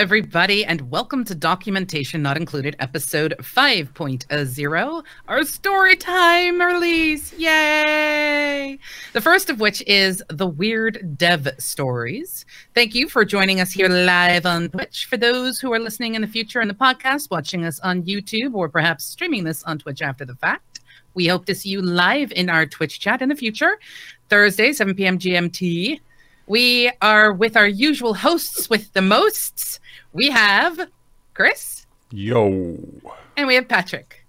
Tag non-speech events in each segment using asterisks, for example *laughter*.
Everybody, and welcome to Documentation Not Included, episode 5.0, our story time release. Yay! The first of which is the Weird Dev Stories. Thank you for joining us here live on Twitch. For those who are listening in the future in the podcast, watching us on YouTube, or perhaps streaming this on Twitch after the fact, we hope to see you live in our Twitch chat in the future, Thursday, 7 p.m. GMT. We are with our usual hosts with the mosts. We have Chris. Yo. And we have Patrick.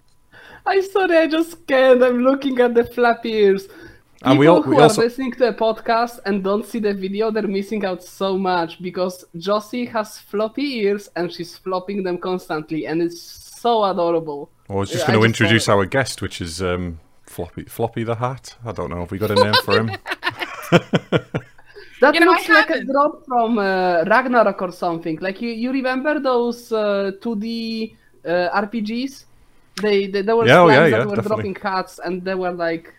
I'm sorry, I just can't. I'm looking at the flappy ears. People And we all- who we are listening to a podcast and don't see the video, they're missing out so much because Josie has floppy ears and she's flopping them constantly, and it's so adorable. I was just Yeah, going to introduce our guest, which is um, Floppy Floppy the Hat. I don't know if we got a name for him. *laughs* *laughs* That You know, looks like a haven't. drop from uh, Ragnarok or something. Like you, you remember those uh, 2D uh, RPGs? They, they there were Yeah, oh, slimes yeah, that yeah, were definitely. dropping hats, and they were like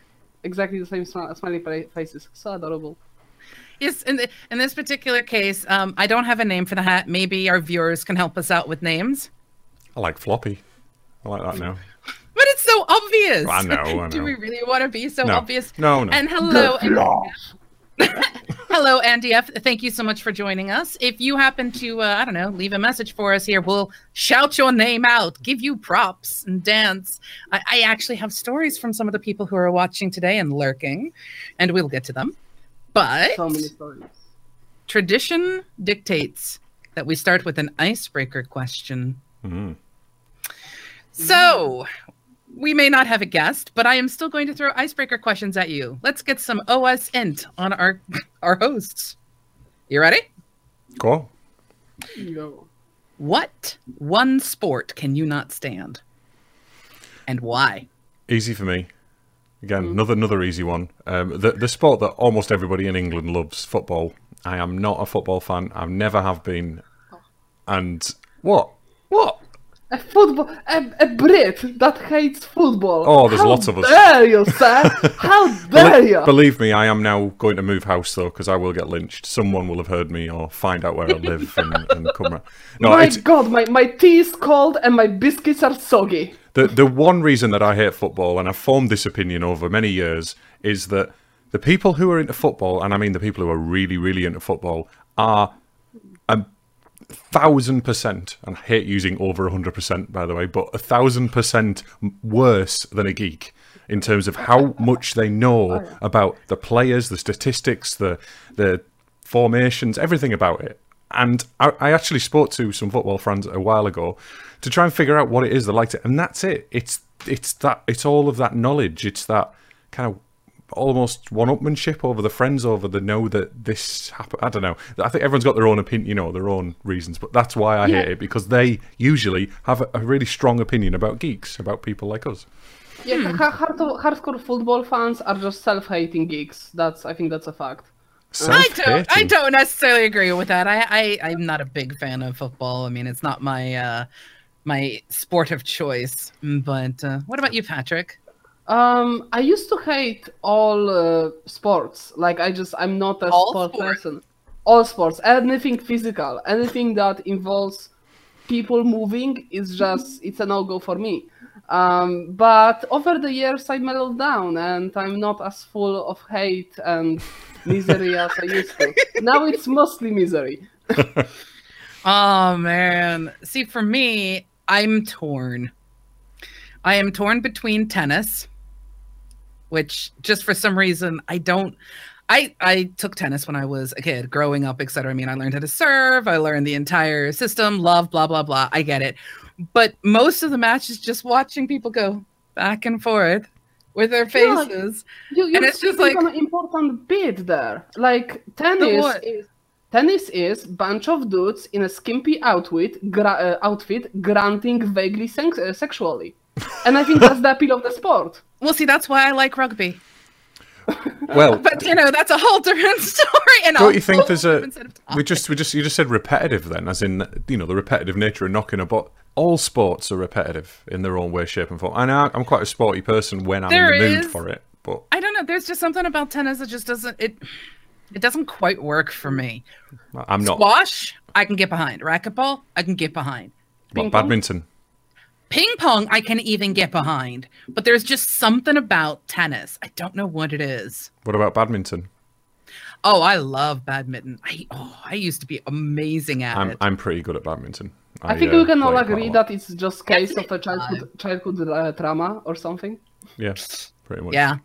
exactly the same smi- smiling faces. So adorable. Yes, in, the, in this particular case, um, I don't have a name for the hat. Maybe our viewers can help us out with names. I like Floppy. I like that now. *laughs* But it's so obvious. I know, I *laughs* Do we really want to be so No. obvious? No, no. And hello, hello, Andy F. Thank you so much for joining us. If you happen to, uh, I don't know, leave a message for us here, we'll shout your name out, give you props, and dance. I, I actually have stories from some of the people who are watching today and lurking, and we'll get to them. But So many stories. tradition dictates that we start with an icebreaker question. Mm. So, we may not have a guest, but I am still going to throw icebreaker questions at you. Let's get some OSINT on our *laughs* our hosts. You ready? Cool. Go What one sport can you not stand? And why? Easy for me. Again, another another easy one. Um, the the sport that almost everybody in England loves, football. I am not a football fan. I never have been. And what? What? A football, a, a Brit that hates football. Oh, there's How lots of us. dare you, sir? *laughs* How dare Bel- you? Believe me, I am now going to move house though, because I will get lynched. Someone will have heard me or find out where I live and, and come. *laughs* Ra- no, my it's God, my, my tea is cold and my biscuits are soggy. the the one reason that I hate football, and I've formed this opinion over many years, is that the people who are into football, and I mean the people who are really, really into football, are thousand percent, and I hate using over a hundred percent, by the way, but a thousand percent worse than a geek in terms of how *laughs* much they know oh, about the players, the statistics, the the formations, everything about it. And I, I actually spoke to some football fans a while ago to try and figure out what it is they liked it, and that's it. It's it's that it's all of that knowledge. It's that kind of almost one-upmanship over the friends over the know that this happened. I don't know. I think everyone's got their own opinion, you know, their own reasons, but that's why I hate it because they usually have a, a really strong opinion about geeks, about people like us. Yeah, ha- hard- hardcore football fans are just self-hating geeks. That's I think that's a fact. I don't. I don't necessarily agree with that. I, I I'm not a big fan of football. I mean, it's not my uh my sport of choice. But uh, what about you, Patrick? Um, I used to hate all uh, sports. Like I just I'm not a All sport sports? person. All sports, anything physical, anything that involves people moving is just it's a no go for me. Um, but over the years I mellowed down and I'm not as full of hate and misery as I used to. Now it's mostly misery. *laughs* Oh man. See, for me, I'm torn. I am torn between tennis, which just for some reason I don't I I took tennis when I was a kid, growing up, etc. I mean, I learned how to serve, I learned the entire system, love, blah, blah, blah. I get it. But most of the match is just watching people go back and forth with their Yeah. faces. You, you're And it's just like- an important bit there. Like tennis is tennis is bunch of dudes in a skimpy outfit, gra- uh, outfit granting vaguely sen- uh, sexually, and I think that's the appeal of the sport. Well, see, that's why I like rugby. *laughs* Well, But you know, that's a whole different *laughs* story. And Don't you think there's a different set of we just we just you just said repetitive then, as in you know the repetitive nature of knocking a ball. all sports are repetitive in their own way, shape, and form. And I, I'm quite a sporty person when I'm There in the mood is- for it, but I don't know. There's just something about tennis that just doesn't it. It doesn't quite work for me. I'm not. Squash, I can get behind. Racquetball, I can get behind. What, pong? badminton. Ping pong, I can even get behind. But there's just something about tennis. I don't know what it is. What about badminton? Oh, I love badminton. I oh, I used to be amazing at I'm it. I'm pretty good at badminton. I think uh, we can all play it quite a agree that it's just case of a childhood childhood uh, trauma or something. Yeah, pretty much. Yeah.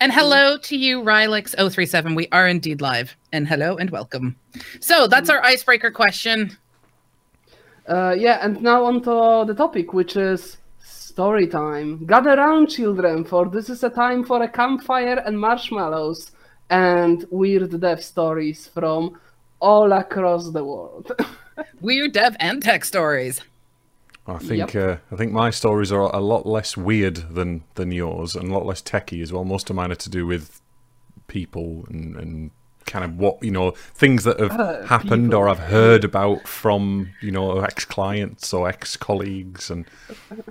And hello to you, Rylix037. We are indeed live. And hello and welcome. So that's our icebreaker question. Uh, yeah, and now on to the topic, which is story time. Gather round, children, for this is a time for a campfire and marshmallows and weird dev stories from all across the world. *laughs* Weird dev and tech stories. I think uh, I think my stories are a lot less weird than than yours and a lot less techie as well. Most of mine are to do with people and, and kind of what you know things that have Uh, happened people. or I've heard about from you know ex clients or ex colleagues and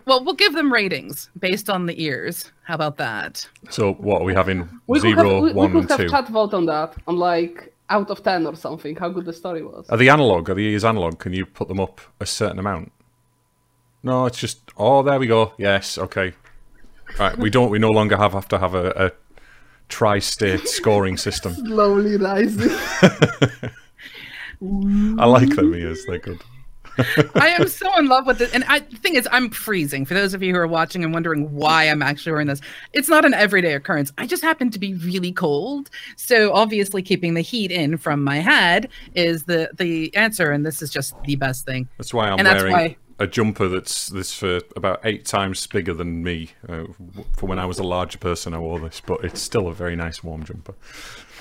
Well, we'll give them ratings based on the ears. How about that? so what are we having we could zero, have, we, we one, could and have two? chat vote on that, on like out of 10 or something, how good the story was. Are the analog? Are the ears analog? Can you put them up a certain amount? No, it's just oh, there we go. Yes, okay. Right, we don't. We no longer have have to have a, a tri-state scoring system. *laughs* Slowly rising. *laughs* I like them ears; they're good. I am so in love with it. And I, the thing is, I'm freezing. For those of you who are watching and wondering why I'm actually wearing this, it's not an everyday occurrence. I just happen to be really cold. So obviously, keeping the heat in from my head is the the answer. And this is just the best thing. That's why I'm And that's wearing why- a jumper that's this for about eight times bigger than me. Uh, for when I was a larger person, I wore this, but it's still a very nice warm jumper.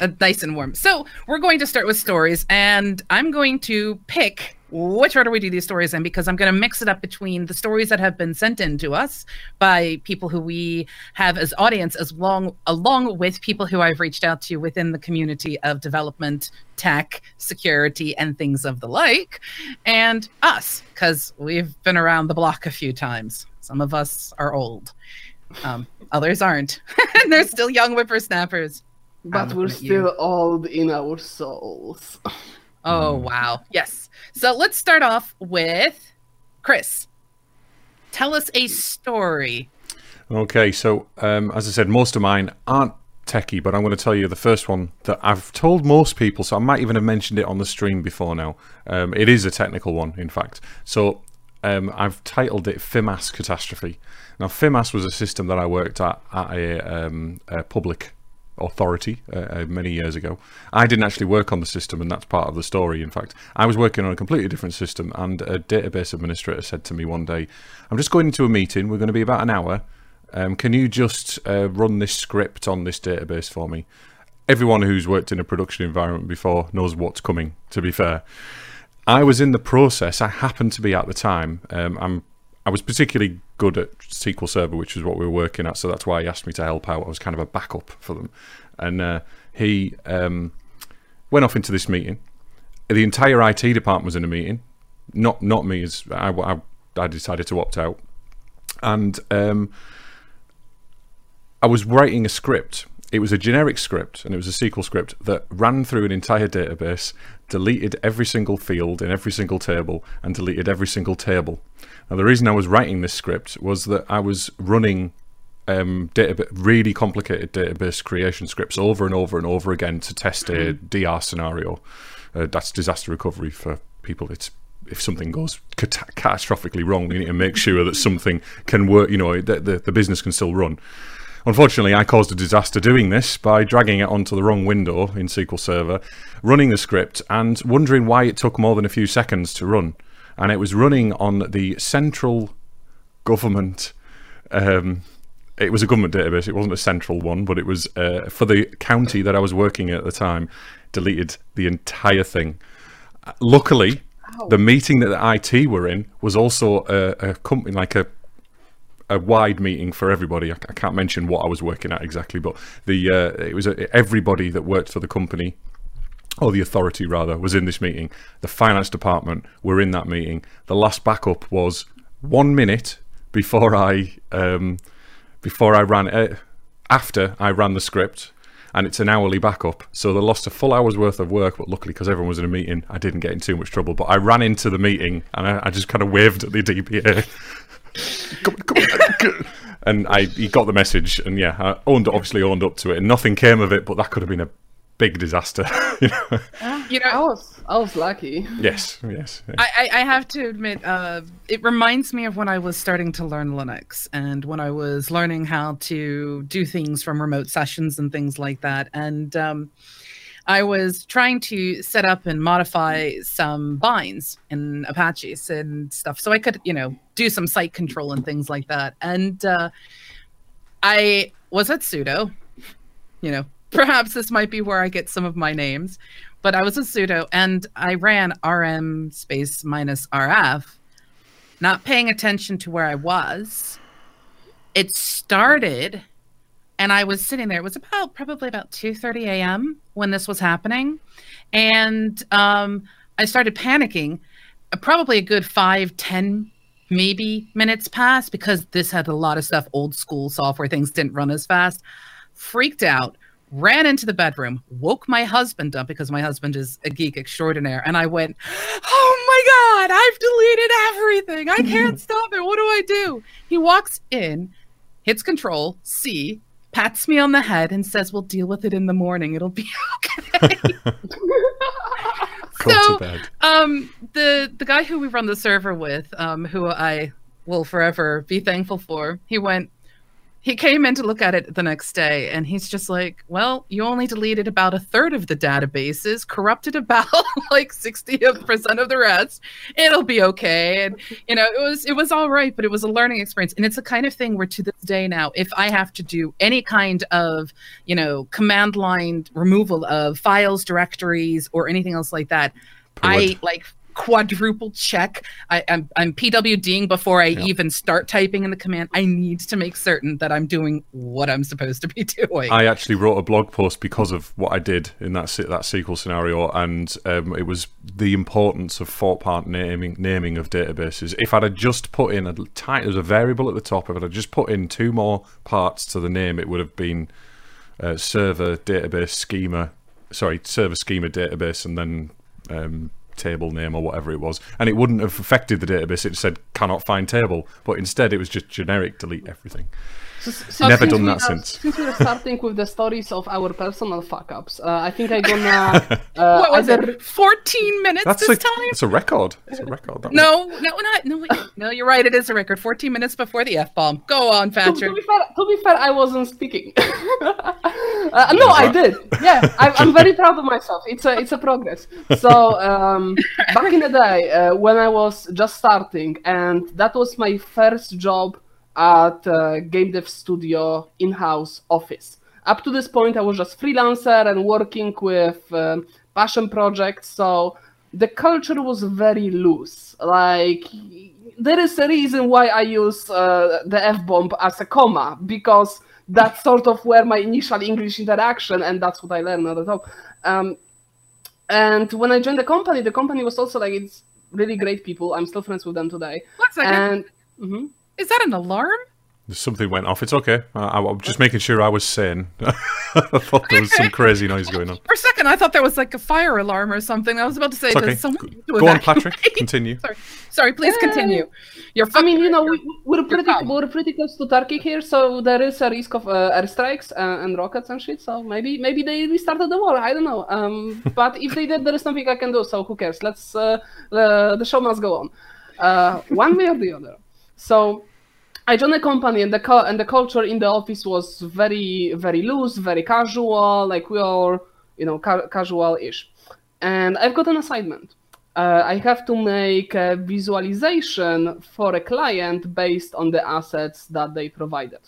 uh, nice and warm. So we're going to start with stories, and I'm going to pick which order we do these stories in because I'm going to mix it up between the stories that have been sent in to us by people who we have as audience, as long along with people who I've reached out to within the community of development, tech, security, and things of the like, and us because we've been around the block a few times. Some of us are old. Um, others aren't, *laughs* and they're still young whippersnappers. but we're looking you. still old in our souls. *laughs* Oh, Hmm. wow. Yes. So let's start off with Chris. Tell us a story. Okay, so um, as I said, most of mine aren't techie, but I'm going to tell you the first one that I've told most people, so I might even have mentioned it on the stream before now. Um, it is a technical one, in fact. So um, I've titled it FIMAS Catastrophe. Now, FIMAS was a system that I worked at at a, um, a public authority uh, uh, many years ago. I didn't actually work on the system, and that's part of the story. In fact, I was working on a completely different system, and a database administrator said to me one day, "I'm just going into a meeting. We're going to be about an hour. Um, can you just uh, run this script on this database for me?" Everyone who's worked in a production environment before knows what's coming. To be fair, I was in the process. I happened to be at the time. Um, I'm. I was particularly good at SQL Server, which is what we were working at, so that's why he asked me to help out. I was kind of a backup for them, and uh, he um, went off into this meeting. The entire IT department was in a meeting, not not me. As I, I, I decided to opt out, and um, I was writing a script. It was a generic script, and it was a SQL script that ran through an entire database, deleted every single field in every single table, and deleted every single table. Now, the reason I was writing this script was that I was running um, database, really complicated database creation scripts over and over and over again to test a DR scenario. Uh, that's disaster recovery for people. It's if something goes cat- catastrophically wrong, we need to make sure that something can work. You know, that the, the business can still run. Unfortunately, I caused a disaster doing this by dragging it onto the wrong window in SQL Server, running the script, and wondering why it took more than a few seconds to run. And it was running on the central government. Um, it was a government database. It wasn't a central one, but it was uh, for the county that I was working at the time. Deleted the entire thing. Luckily, the meeting that the IT were in was also a, a company like a a wide meeting for everybody. I, I can't mention what I was working at exactly, but the uh, it was everybody that worked for the company or the authority rather was in this meeting. The finance department were in that meeting. The last backup was one minute before I um, before I ran uh, after I ran the script. and it's an hourly backup. So they lost a full hour's worth of work, but luckily, because everyone was in a meeting, I didn't get in too much trouble. But I ran into the meeting and I, I just kind of waved at the DBA. *laughs* come, come, and I he got the message, and yeah, I owned obviously owned up to it, and nothing came of it. But that could have been a big disaster. *laughs* you know? You I was I was lucky. Yes, yes. yeah. I, I I have to admit, uh, it reminds me of when I was starting to learn Linux and when I was learning how to do things from remote sessions and things like that. And um, I was trying to set up and modify some binds in Apaches and stuff, so I could, you know, do some site control and things like that. And uh, I was at sudo, you know, perhaps this might be where I get some of my names, but I was a sudo and I ran rm space minus rf, not paying attention to where I was. It started and I was sitting there. It was about probably about 2:30 a.m. when this was happening. And um, I started panicking. Uh, Probably a good five, ten, maybe minutes passed because this had a lot of stuff, old school software, things didn't run as fast. Freaked out, ran into the bedroom, woke my husband up because my husband is a geek extraordinaire. And I went, Oh my God, I've deleted everything. I can't *laughs* stop it. What do I do? He walks in, hits control, C, pats me on the head, and says, We'll deal with it in the morning. It'll be *laughs* okay. So- um the the guy who we run the server with um who i will forever be thankful for he went he came in to look at it the next day and he's just like well you only deleted about a third of the databases corrupted about *laughs* like 60% of the rest. It'll be okay. And you know it was it was all right but it was a learning experience. And it's the kind of thing where to this day now if i have to do any kind of you know command line removal of files directories or anything else like that I like quadruple check. I, I'm I'm PWDing before I Yeah. even start typing in the command. I need to make certain that I'm doing what I'm supposed to be *laughs* doing. I actually wrote a blog post because of what I did in that that SQL scenario, and um, it was the importance of four part naming naming of databases. If I'd have just put in a tight, there's a variable at the top. If I'd have just put in two more parts to the name, it would have been uh, server database schema. Sorry, server schema database, and then um, table name or whatever it was, and it wouldn't have affected the database. It said cannot find table, but instead it was just generic delete everything. So, s- Never since done we that are- since. Since we're starting with the stories of our personal fuck ups, uh, I think I'm gonna. *laughs* Uh, what was either- it? 14 minutes That's this a, time? it's a record. It's a record. No, no, not no. No, you're right. It is a record. 14 minutes before the f bomb. Go on, To, Thatcher. to be fair, to be fair, I wasn't speaking. *laughs* uh, no, I did. Yeah, I'm, I'm very proud of myself. It's a it's a progress. So um, back in the day uh, when I was just starting, and that was my first job at uh, game dev studio in-house office. Up to this point, I was just freelancer and working with um, passion projects. So the culture was very loose. Like there is a reason why I use uh, the F bomb as a comma because that's sort of where my initial English interaction and that's what I learned at the top. Um, and when I joined the company, the company was also like it's really great people. I'm still friends with them today. One second. And mhm. Is that an alarm? Something went off. It's okay. I, I, I'm just making sure I was sane. *laughs* I thought there was some *laughs* crazy noise going on. For a second, I thought there was like a fire alarm or something. I was about to say, It's okay. does someone need to Go on. Patrick. *laughs* Continue. Sorry, sorry. Please continue. You're. I mean, you know, we, we're pretty calm. we're pretty close to Turkey here, so there is a risk of uh, airstrikes uh, and rockets and shit. So maybe maybe they restarted the war. I don't know. Um, but if they did, there is nothing I can do. So who cares? Let's uh, uh, the show must go on, uh, one way or the other. So I joined the company, and the cu- and the culture in the office was very very loose, very casual. Like we are, you know, ca- casual-ish. And I've got an assignment. Uh, I have to make a visualization for a client based on the assets that they provided.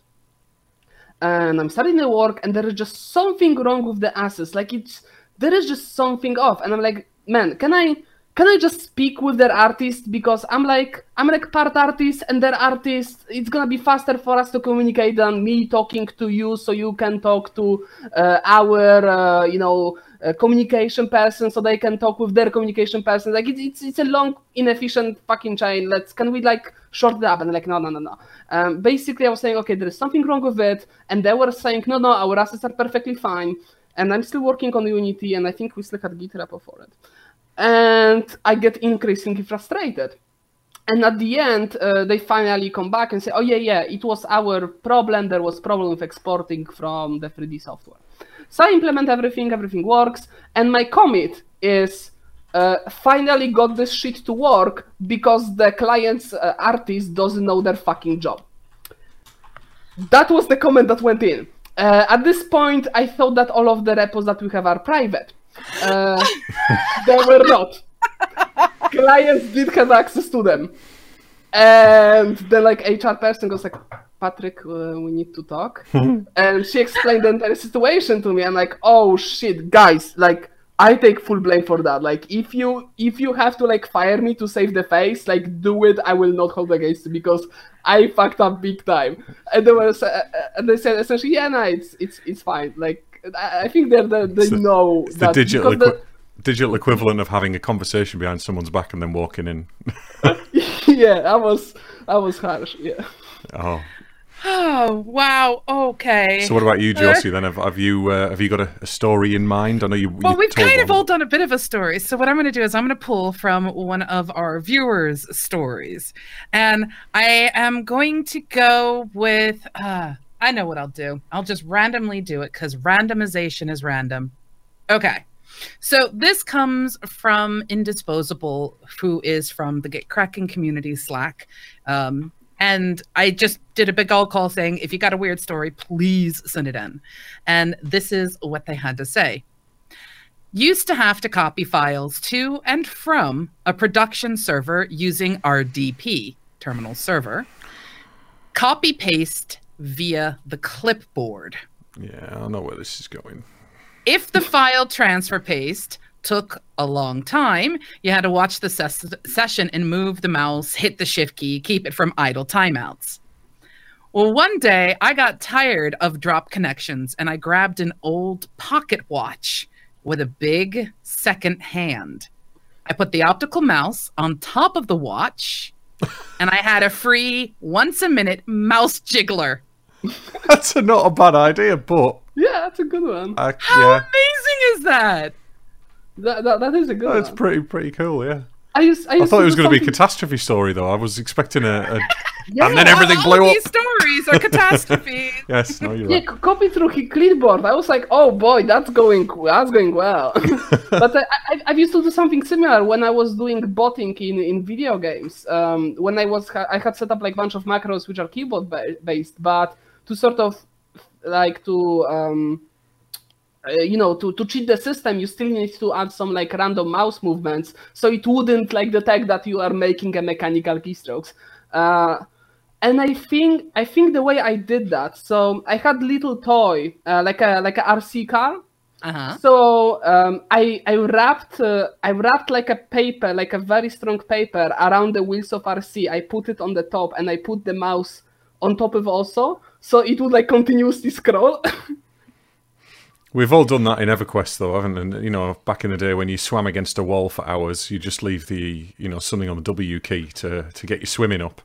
And I'm starting the work, and there is just something wrong with the assets. Like it's there is just something off, and I'm like, man, can I can I just speak with their artist because I'm like I'm like part artist and their artist. It's gonna be faster for us to communicate than me talking to you, so you can talk to uh, our uh, you know uh, communication person, so they can talk with their communication person. Like it's it's it's a long inefficient fucking chain. Let's can we like short it up? And like no no no no. Um, basically, I was saying okay, there is something wrong with it, and they were saying no no, our assets are perfectly fine. And I'm still working on Unity, and I think we still had Git repo for it and I get increasingly frustrated. And at the end, uh, they finally come back and say, "Oh yeah, yeah, it was our problem. There was problem with exporting from the 3D software." So I implement everything. Everything works, and my commit is uh, finally got this shit to work because the client's uh, artist doesn't know their fucking job. That was the comment that went in. Uh, at this point, I thought that all of the repos that we have are private uh, they were not. Clients did have access to them. And the like HR person goes like, Patrick, uh, we need to talk. *laughs* and she explained the entire situation to me. I'm like, oh shit, guys, like I take full blame for that. Like if you if you have to like fire me to save the face, like do it. I will not hold against you because I fucked up big time. And they were uh, and they said essentially, yeah, no, it's it's it's fine. Like I think they're the, they so know the digital equi- the... digital equivalent of having a conversation behind someone's back and then walking in. *laughs* yeah, that was that was harsh. Yeah. Oh. Oh wow! Okay. So what about you, Josie? Then have, have you uh, have you got a, a, story in mind? I know you. Well, you we've kind one. of all done a bit of a story. So what I'm going to do is I'm going to pull from one of our viewers' stories, and I am going to go with. Uh, I know what I'll do. I'll just randomly do it because randomization is random. Okay. So this comes from Indisposable, who is from the Get Cracking community Slack. Um, and I just did a big old call saying, if you got a weird story, please send it in. And this is what they had to say. Used to have to copy files to and from a production server using RDP, terminal server, copy paste via the clipboard. Yeah, I know where this is going. If the file transfer paste took a long time, you had to watch the ses- session and move the mouse, hit the shift key, keep it from idle timeouts. Well, one day I got tired of drop connections and I grabbed an old pocket watch with a big second hand. I put the optical mouse on top of the watch and I had a free once a minute mouse jiggler. *laughs* that's a, not a bad idea, but yeah, that's a good one. Uh, How yeah. amazing is that? That, that, that is a good That's one. pretty pretty cool, yeah. I, used, I, used I thought it was going to be a catastrophe story, though. I was expecting a, a *laughs* Yeah. and then everything all, blew up. These stories are *laughs* catastrophes. Yes, no, you're Yeah, right. copy through his clipboard. I was like, oh boy, that's going that's going well. *laughs* but I, I, I've used to do something similar when I was doing botting in, in video games. Um, when I was I had set up like a bunch of macros which are keyboard ba- based, but to sort of like to um, uh, you know to, to cheat the system you still need to add some like random mouse movements so it wouldn't like detect that you are making a mechanical keystrokes uh, and i think i think the way i did that so i had little toy uh, like a like a rc car Uh-huh. so um, I I wrapped uh, I wrapped like a paper, like a very strong paper around the wheels of RC. I put it on the top, and I put the mouse on top of also, so it would like continuously scroll. *laughs* We've all done that in EverQuest, though, haven't we? And, you know, back in the day when you swam against a wall for hours, you just leave the, you know, something on the W key to, to get you swimming up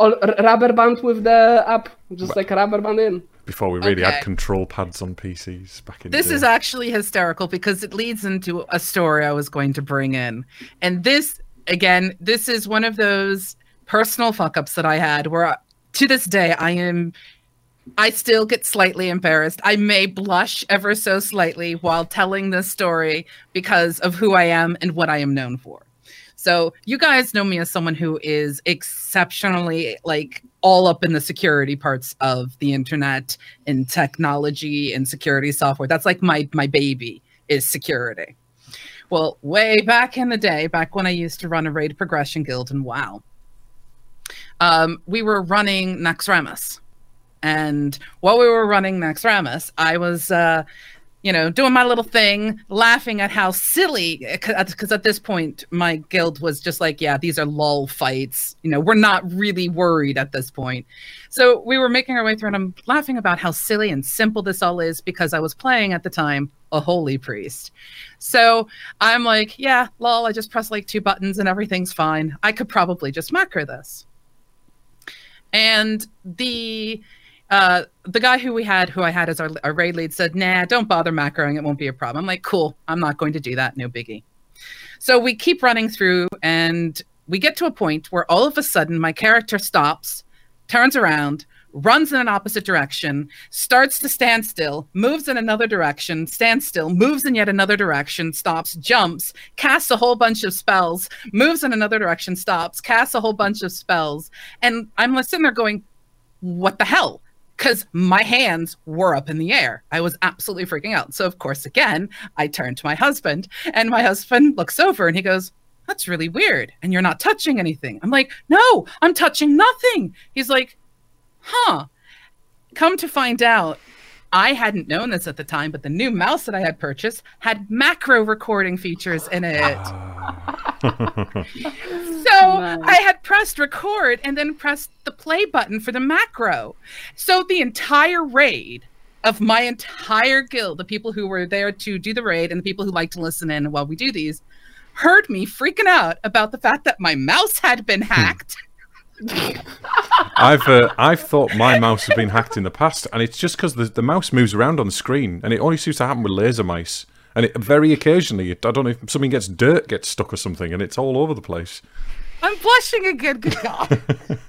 oh, or rubber band with the app, just like a rubber band in. before we really Okay. had control pads on PCs back in This the day. is actually hysterical because it leads into a story I was going to bring in. And this, again, this is one of those personal fuck ups that I had where I, to this day I am. I still get slightly embarrassed. I may blush ever so slightly while telling this story because of who I am and what I am known for. So, you guys know me as someone who is exceptionally like all up in the security parts of the internet and technology and security software. That's like my my baby is security. Well, way back in the day, back when I used to run a raid progression guild and WoW, um, we were running Naxxramas. And while we were running Naxxramas, I was uh, you know, doing my little thing, laughing at how silly, because at this point, my guild was just like, yeah, these are lull fights. You know, we're not really worried at this point. So we were making our way through, and I'm laughing about how silly and simple this all is because I was playing at the time a holy priest. So I'm like, yeah, lol, I just press like two buttons and everything's fine. I could probably just macro this. And the uh, the guy who we had, who I had as our, our raid lead, said, "Nah, don't bother macroing. It won't be a problem." I'm like, "Cool. I'm not going to do that. No biggie." So we keep running through, and we get to a point where all of a sudden my character stops, turns around, runs in an opposite direction, starts to stand still, moves in another direction, stands still, moves in yet another direction, stops, jumps, casts a whole bunch of spells, moves in another direction, stops, casts a whole bunch of spells, and I'm sitting there going, "What the hell?" Because my hands were up in the air. I was absolutely freaking out. So, of course, again, I turned to my husband, and my husband looks over and he goes, That's really weird. And you're not touching anything. I'm like, No, I'm touching nothing. He's like, Huh. Come to find out, I hadn't known this at the time, but the new mouse that I had purchased had macro recording features in it. *laughs* *laughs* so. I had pressed record and then pressed the play button for the macro. So the entire raid of my entire guild, the people who were there to do the raid and the people who like to listen in while we do these, heard me freaking out about the fact that my mouse had been hmm. hacked. *laughs* I've uh, I've thought my mouse has been hacked in the past, and it's just because the, the mouse moves around on the screen, and it only seems to happen with laser mice. And it, very occasionally, I don't know if something gets dirt gets stuck or something, and it's all over the place. I'm blushing again. Good *laughs* God.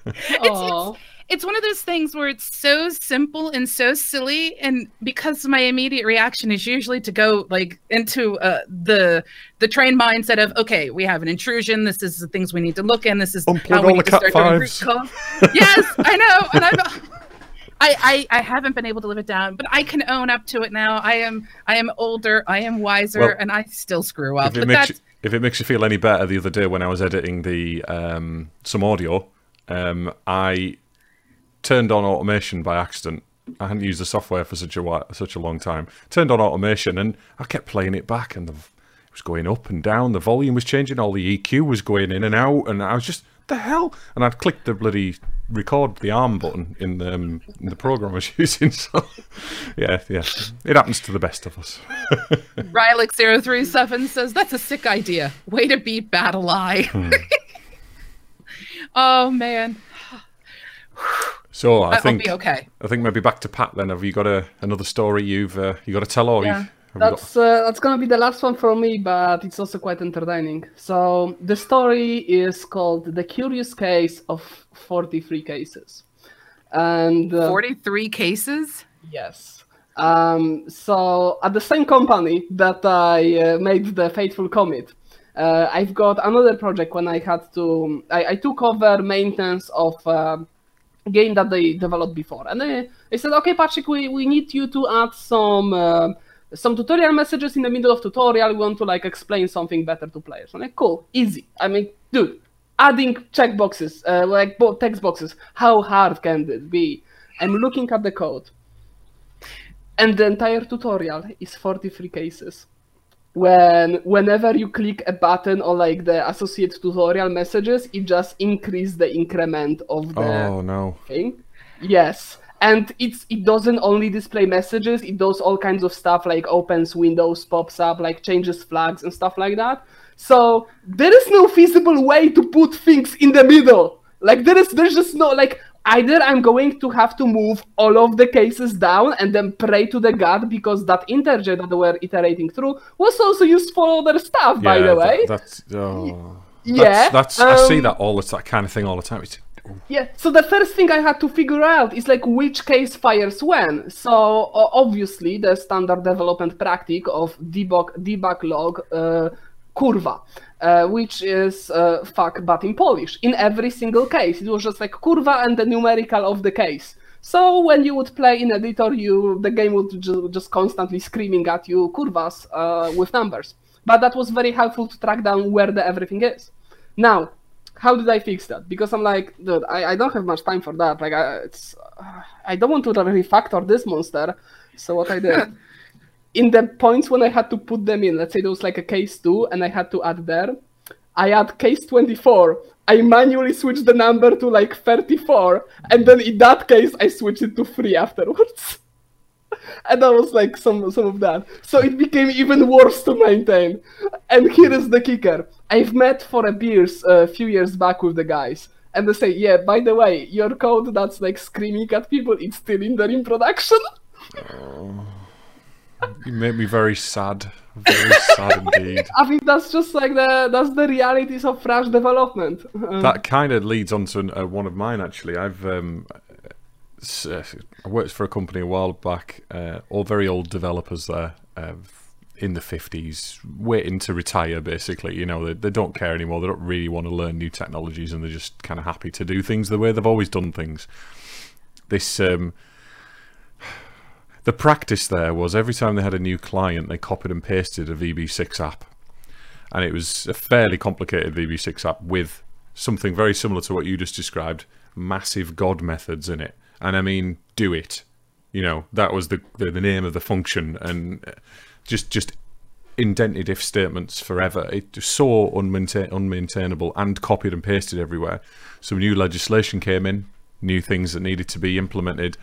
it's, it's, it's one of those things where it's so simple and so silly and because my immediate reaction is usually to go like into uh, the the trained mindset of okay we have an intrusion this is the things we need to look in this is Unplug how we need to start fives. doing root cause *laughs* yes i know and i've I, I, I haven't been able to live it down, but I can own up to it now. I am I am older, I am wiser, well, and I still screw up. If it, makes you, if it makes you feel any better, the other day when I was editing the um, some audio, um, I turned on automation by accident. I hadn't used the software for such a while, such a long time. Turned on automation and I kept playing it back, and the, it was going up and down. The volume was changing. All the EQ was going in and out, and I was just the hell. And I'd clicked the bloody record the arm button in the um, in the program I was *laughs* using. So yeah, yeah, it happens to the best of us. *laughs* Rylix037 says that's a sick idea. Way to beat BattlEye. Hmm. *laughs* oh man. So I, I think okay. I think maybe back to Pat. Then have you got a another story you've uh, you got to tell, or yeah. That's uh, that's gonna be the last one for me, but it's also quite entertaining. So the story is called "The Curious Case of 43 Cases," and uh, 43 cases. Yes. Um, so at the same company that I uh, made the Faithful Commit, uh, I've got another project when I had to. I, I took over maintenance of uh, game that they developed before. And they, they said, okay, Patrick, we, we need you to add some uh, some tutorial messages in the middle of tutorial. We want to like explain something better to players. I'm like, cool, easy. I mean, dude, adding checkboxes, uh, like text boxes, how hard can it be? I'm looking at the code. And the entire tutorial is 43 cases when whenever you click a button or like the associate tutorial messages, it just increase the increment of the oh, no. thing. Yes. And it's it doesn't only display messages, it does all kinds of stuff like opens windows, pops up, like changes flags and stuff like that. So there is no feasible way to put things in the middle. Like there is there's just no like either I'm going to have to move all of the cases down and then pray to the god because that integer that we're iterating through was also used for other stuff, yeah, by the way. That, that's oh, yeah. That's, that's um, I see um, that all the that kind of thing all the time. It's, yeah. So the first thing I had to figure out is like which case fires when. So obviously the standard development practice of debug debug log uh, uh, which is uh, fuck but in Polish. In every single case, it was just like kurwa and the numerical of the case. So when you would play in editor, you the game would ju- just constantly screaming at you kurvas uh, with numbers. But that was very helpful to track down where the everything is. Now, how did I fix that? Because I'm like, dude, I, I don't have much time for that. Like, I, it's I don't want to refactor this monster. So what I did *laughs* in the points when I had to put them in, let's say there was like a case two and I had to add there, I add case 24. I manually switch the number to like 34, and then in that case, I switch it to 3 afterwards. *laughs* and that was like some some of that. So it became even worse to maintain. And here is the kicker: I've met for a beers a few years back with the guys, and they say, "Yeah, by the way, your code that's like screaming at people, it's still in the in production." Oh, you make me very sad. Very sad *laughs* indeed. I think that's just like the that's the realities of Flash development. Uh, That kind of leads on to uh, one of mine. Actually, I've um, uh, I worked for a company a while back. Uh, all very old developers there, uh, in the fifties, waiting to retire. Basically, you know, they, they don't care anymore. They don't really want to learn new technologies, and they're just kind of happy to do things the way they've always done things. This um, the practice there was every time they had a new client, they copied and pasted a VB6 app. And it was a fairly complicated VB6 app with something very similar to what you just described massive God methods in it. And I mean, do it. You know, that was the, the, the name of the function. And just, just indented if statements forever. It was so unmaintain- unmaintainable and copied and pasted everywhere. So new legislation came in, new things that needed to be implemented.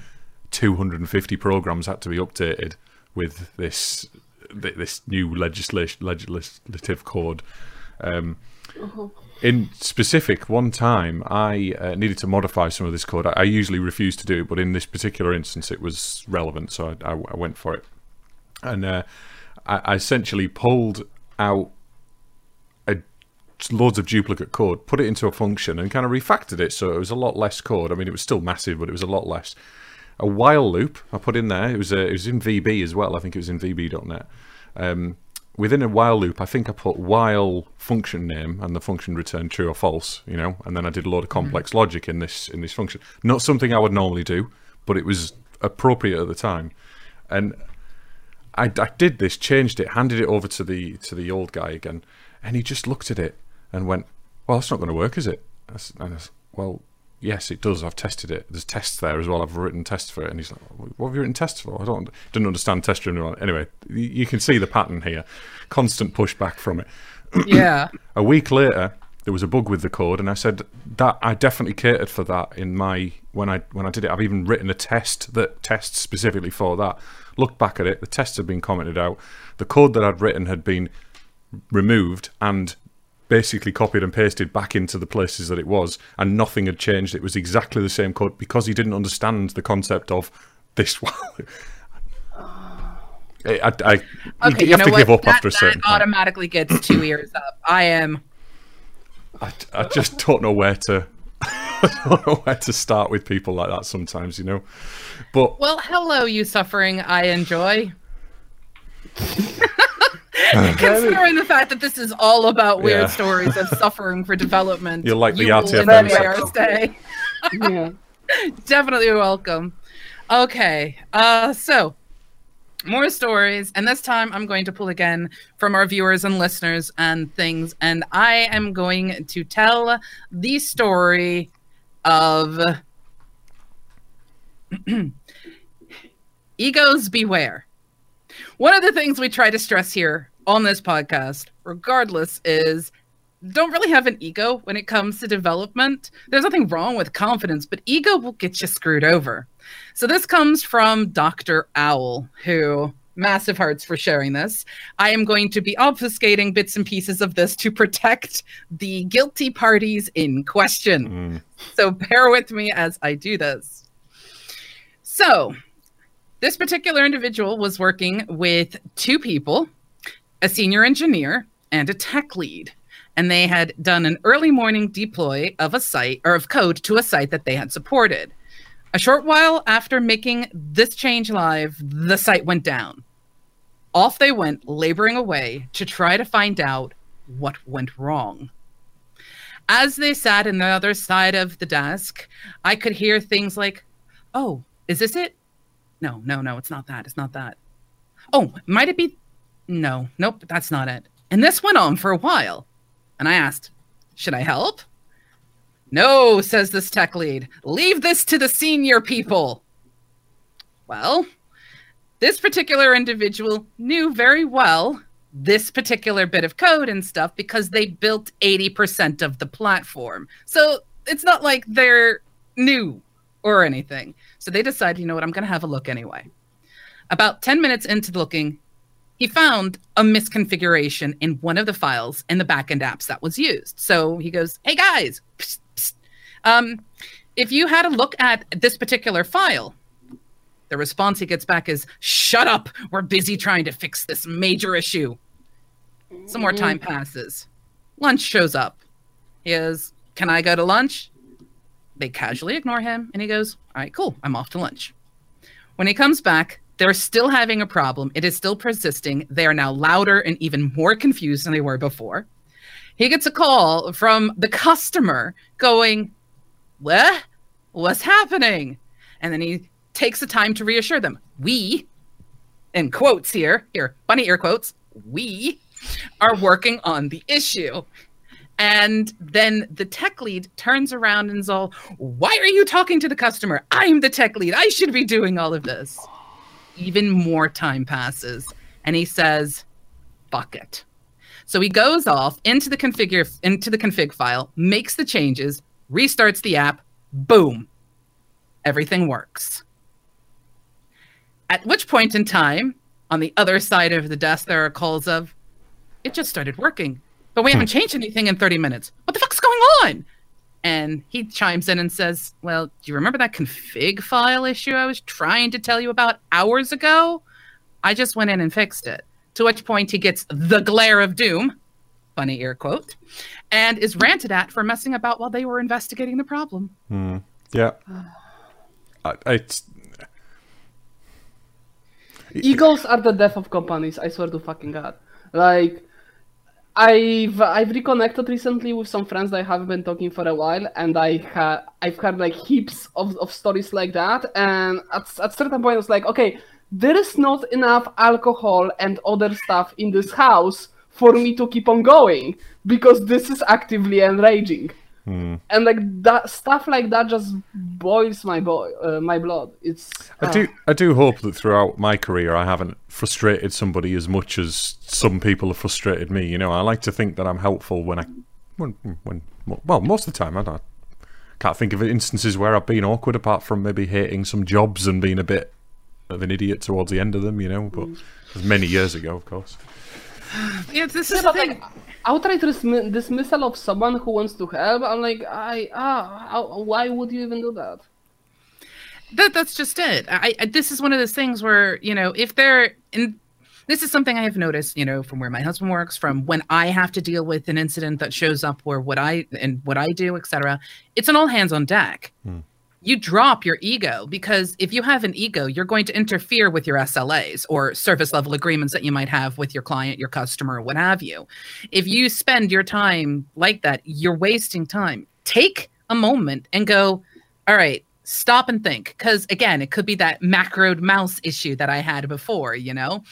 250 programs had to be updated with this this new legislation legislative code. Um, in specific, one time I uh, needed to modify some of this code. I, I usually refuse to do it, but in this particular instance, it was relevant, so I, I, I went for it. And uh, I, I essentially pulled out a, loads of duplicate code, put it into a function, and kind of refactored it so it was a lot less code. I mean, it was still massive, but it was a lot less. A while loop I put in there. It was uh, it was in VB as well. I think it was in VB.net. Um, within a while loop, I think I put while function name and the function returned true or false. You know, and then I did a lot of complex logic in this in this function. Not something I would normally do, but it was appropriate at the time. And I, I did this, changed it, handed it over to the to the old guy again, and he just looked at it and went, "Well, that's not going to work, is it?" And I s- well, yes, it does. I've tested it. There's tests there as well. I've written tests for it, and he's like, "What have you written tests for?" I don't didn't understand test driven. Anyway, you can see the pattern here. Constant pushback from it. *clears throat* Yeah. A week later, there was a bug with the code, and I said that I definitely catered for that in my when I when I did it. I've even written a test that tests specifically for that. Looked back at it, the tests had been commented out. The code that I'd written had been removed and basically copied and pasted back into the places that it was, and nothing had changed. It was exactly the same code because he didn't understand the concept of this. *laughs* I, I, I, Okay, you, have know to what? give up that, after a certain that point. automatically gets two ears up. I am. I, I just don't know where to. *laughs* I don't know where to start with people like that sometimes, you know. But Well, hello, you suffering I enjoy. *laughs* Considering the fact that this is all about weird Yeah. stories of suffering for development, *laughs* You're like the you will RTFM enjoy our stay. yeah. Definitely welcome. Okay, uh, so more stories, and this time I'm going to pull again from our viewers and listeners and things, and I am going to tell the story of *clears throat* egos beware. One of the things we try to stress here on this podcast, regardless, is don't really have an ego when it comes to development. There's nothing wrong with confidence, but ego will get you screwed over. So this comes from Dr. Owl, who massive hearts for sharing this. I am going to be obfuscating bits and pieces of this to protect the guilty parties in question. mm, So bear with me as I do this. So, this particular individual was working with two people, a senior engineer and a tech lead. And they had done an early morning deploy of a site or of code to a site that they had supported. A short while after making this change live, the site went down. Off they went, laboring away to try to find out what went wrong. As they sat in the other side of the desk, I could hear things like, Oh, is this it? No, no, no, it's not that. It's not that. Oh, might it be? No, nope, that's not it. And this went on for a while. And I asked, Should I help? No, says this tech lead. Leave this to the senior people. Well, this particular individual knew very well this particular bit of code and stuff because they built 80% of the platform. So it's not like they're new or anything. So they decide, you know what, I'm going to have a look anyway. About 10 minutes into looking, he found a misconfiguration in one of the files in the backend apps that was used. So he goes, Hey guys, psst. Um, if you had a look at this particular file, the response he gets back is, Shut up. We're busy trying to fix this major issue. Some more time passes. Lunch shows up. He goes, Can I go to lunch? They casually ignore him and he goes, All right, cool. I'm off to lunch. When he comes back, they're still having a problem. It is still persisting. They are now louder and even more confused than they were before. He gets a call from the customer going, What? What's happening? And then he takes the time to reassure them. We, in quotes here, here, bunny ear quotes, we are working on the issue. And then the tech lead turns around and is all, Why are you talking to the customer? I'm the tech lead. I should be doing all of this. Even more time passes. And he says, Fuck it. So he goes off into the configure into the config file, makes the changes, restarts the app, boom. Everything works. At which point in time, on the other side of the desk, there are calls of, it just started working, but we haven't hmm. changed anything in 30 minutes. What the fuck's going on? And he chimes in and says, Well, do you remember that config file issue I was trying to tell you about hours ago? I just went in and fixed it. To which point he gets the glare of doom, funny air quote, and is ranted at for messing about while they were investigating the problem. Hmm. Yeah. *sighs* I, it's Egos are the death of companies. I swear to fucking god. Like, I've I've reconnected recently with some friends that I haven't been talking for a while, and I ha- I've had like heaps of, of stories like that. And at at certain point, I was like, okay, there is not enough alcohol and other stuff in this house for me to keep on going because this is actively enraging. Hmm. And like that stuff like that just boils my boy uh, my blood. It's I do uh, I do hope that throughout my career I haven't frustrated somebody as much as some people have frustrated me. You know, I like to think that I'm helpful when I when when well most of the time I don't can't think of instances where I've been awkward apart from maybe hating some jobs and being a bit of an idiot towards the end of them. You know, but hmm. it was many years ago, of course. *sighs* Yeah, this Yeah, is but the thing. like outright dismi- dismissal of someone who wants to help. I'm like, I ah, how, why would you even do that? that that's just it. I, I this is one of those things where you know if they're in. This is something I have noticed, you know, from where my husband works, from when I have to deal with an incident that shows up, where what I and what I do, etc. It's an all hands on deck. You drop your ego because if you have an ego, you're going to interfere with your SLAs or service level agreements that you might have with your client, your customer, what have you. If you spend your time like that, you're wasting time. Take a moment and go, all right, stop and think. Because again, it could be that macroed mouse issue that I had before, you know?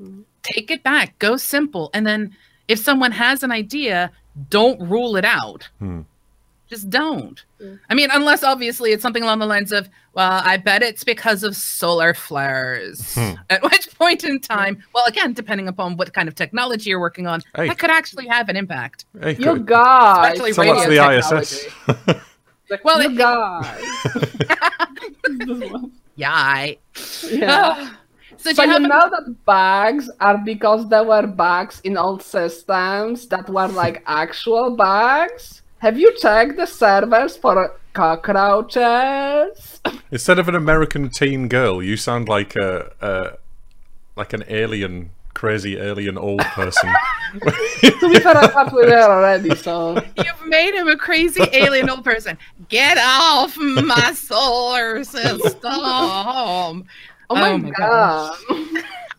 Mm-hmm. Take it back, go simple. And then if someone has an idea, don't rule it out. Hmm. Just don't. Mm. I mean, unless obviously it's something along the lines of, well, I bet it's because of solar flares. Hmm. *laughs* At which point in time, well, again, depending upon what kind of technology you're working on, Hey. that could actually have an impact. Hey, You could- guys, Especially so what's the radio ISS? like, Well, you it- guys. *laughs* Yeah. I- yeah. so, do So you you have know that bugs are because there were bugs in old systems that were like actual bugs? Have you checked the servers for cockroaches? Instead of an American teen girl, you sound like a, a like an alien, crazy alien old person. to be fair, I thought we were already, so You've made him a crazy alien old person. Get off my solar system. Oh Oh my, oh my god.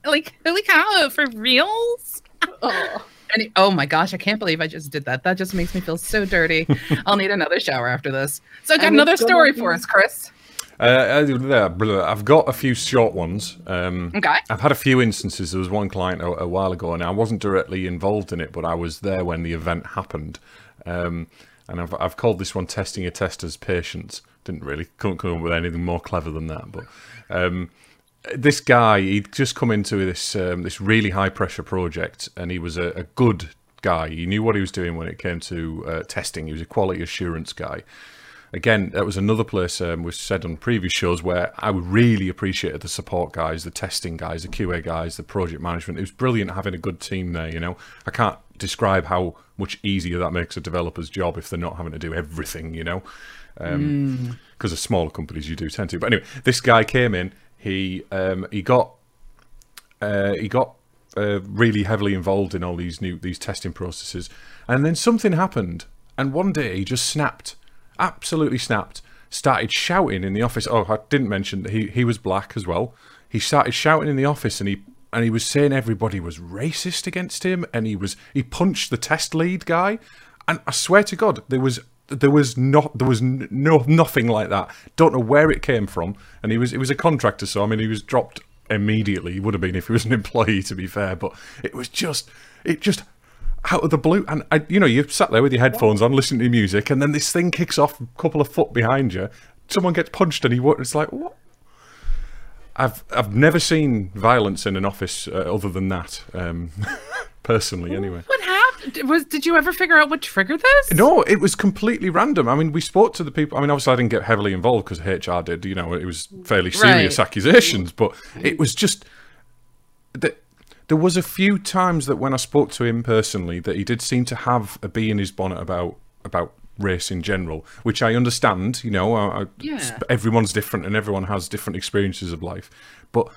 Like, holy cow, for reals? Oh. Any- oh my gosh, I can't believe I just did that. That just makes me feel so dirty. *laughs* I'll need another shower after this. So, I got And another story be- for us, Chris. Uh, uh, I've got a few short ones. Um, Okay. I've had a few instances. There was one client a, a while ago, and I wasn't directly involved in it, but I was there when the event happened. Um, and I've, I've called this one "Testing a Tester's Patience." Didn't really couldn't come up with anything more clever than that. But um, this guy, he'd just come into this um, this really high pressure project, and he was a, a, good guy. He knew what he was doing when it came to uh, testing. He was a quality assurance guy. Again, that was another place um, was said on previous shows where I really appreciated the support guys, the testing guys, the QA guys, the project management. It was brilliant having a good team there. You know, I can't describe how much easier that makes a developer's job if they're not having to do everything. You know, because um, mm. of smaller companies you do tend to. But anyway, this guy came in he um, he got uh, he got uh, really heavily involved in all these new these testing processes, and then something happened, and one day he just snapped, absolutely snapped. Started shouting in the office. Oh, I didn't mention that he he was black as well. He started shouting in the office, and he and he was saying everybody was racist against him, and he was he punched the test lead guy, and I swear to God, there was there was not there was no nothing like that. Don't know where it came from, and he was it was a contractor, so I mean he was dropped immediately. He would have been if he was an employee, to be fair. But it was just it just out of the blue, and I, you know you've sat there with your headphones on, listening to music, and then this thing kicks off a couple of foot behind you. Someone gets punched, and he it's like what? I've I've never seen violence in an office uh, other than that. Um, *laughs* personally, anyway. What happened? Was did you ever figure out what triggered this? No, it was completely random. I mean, we spoke to the people. I mean, obviously, I didn't get heavily involved because HR did. You know, it was fairly serious right. accusations, but mm-hmm. it was just that there was a few times that when I spoke to him personally, that he did seem to have a bee in his bonnet about about race in general, which I understand. You know, I, yeah. everyone's different and everyone has different experiences of life, but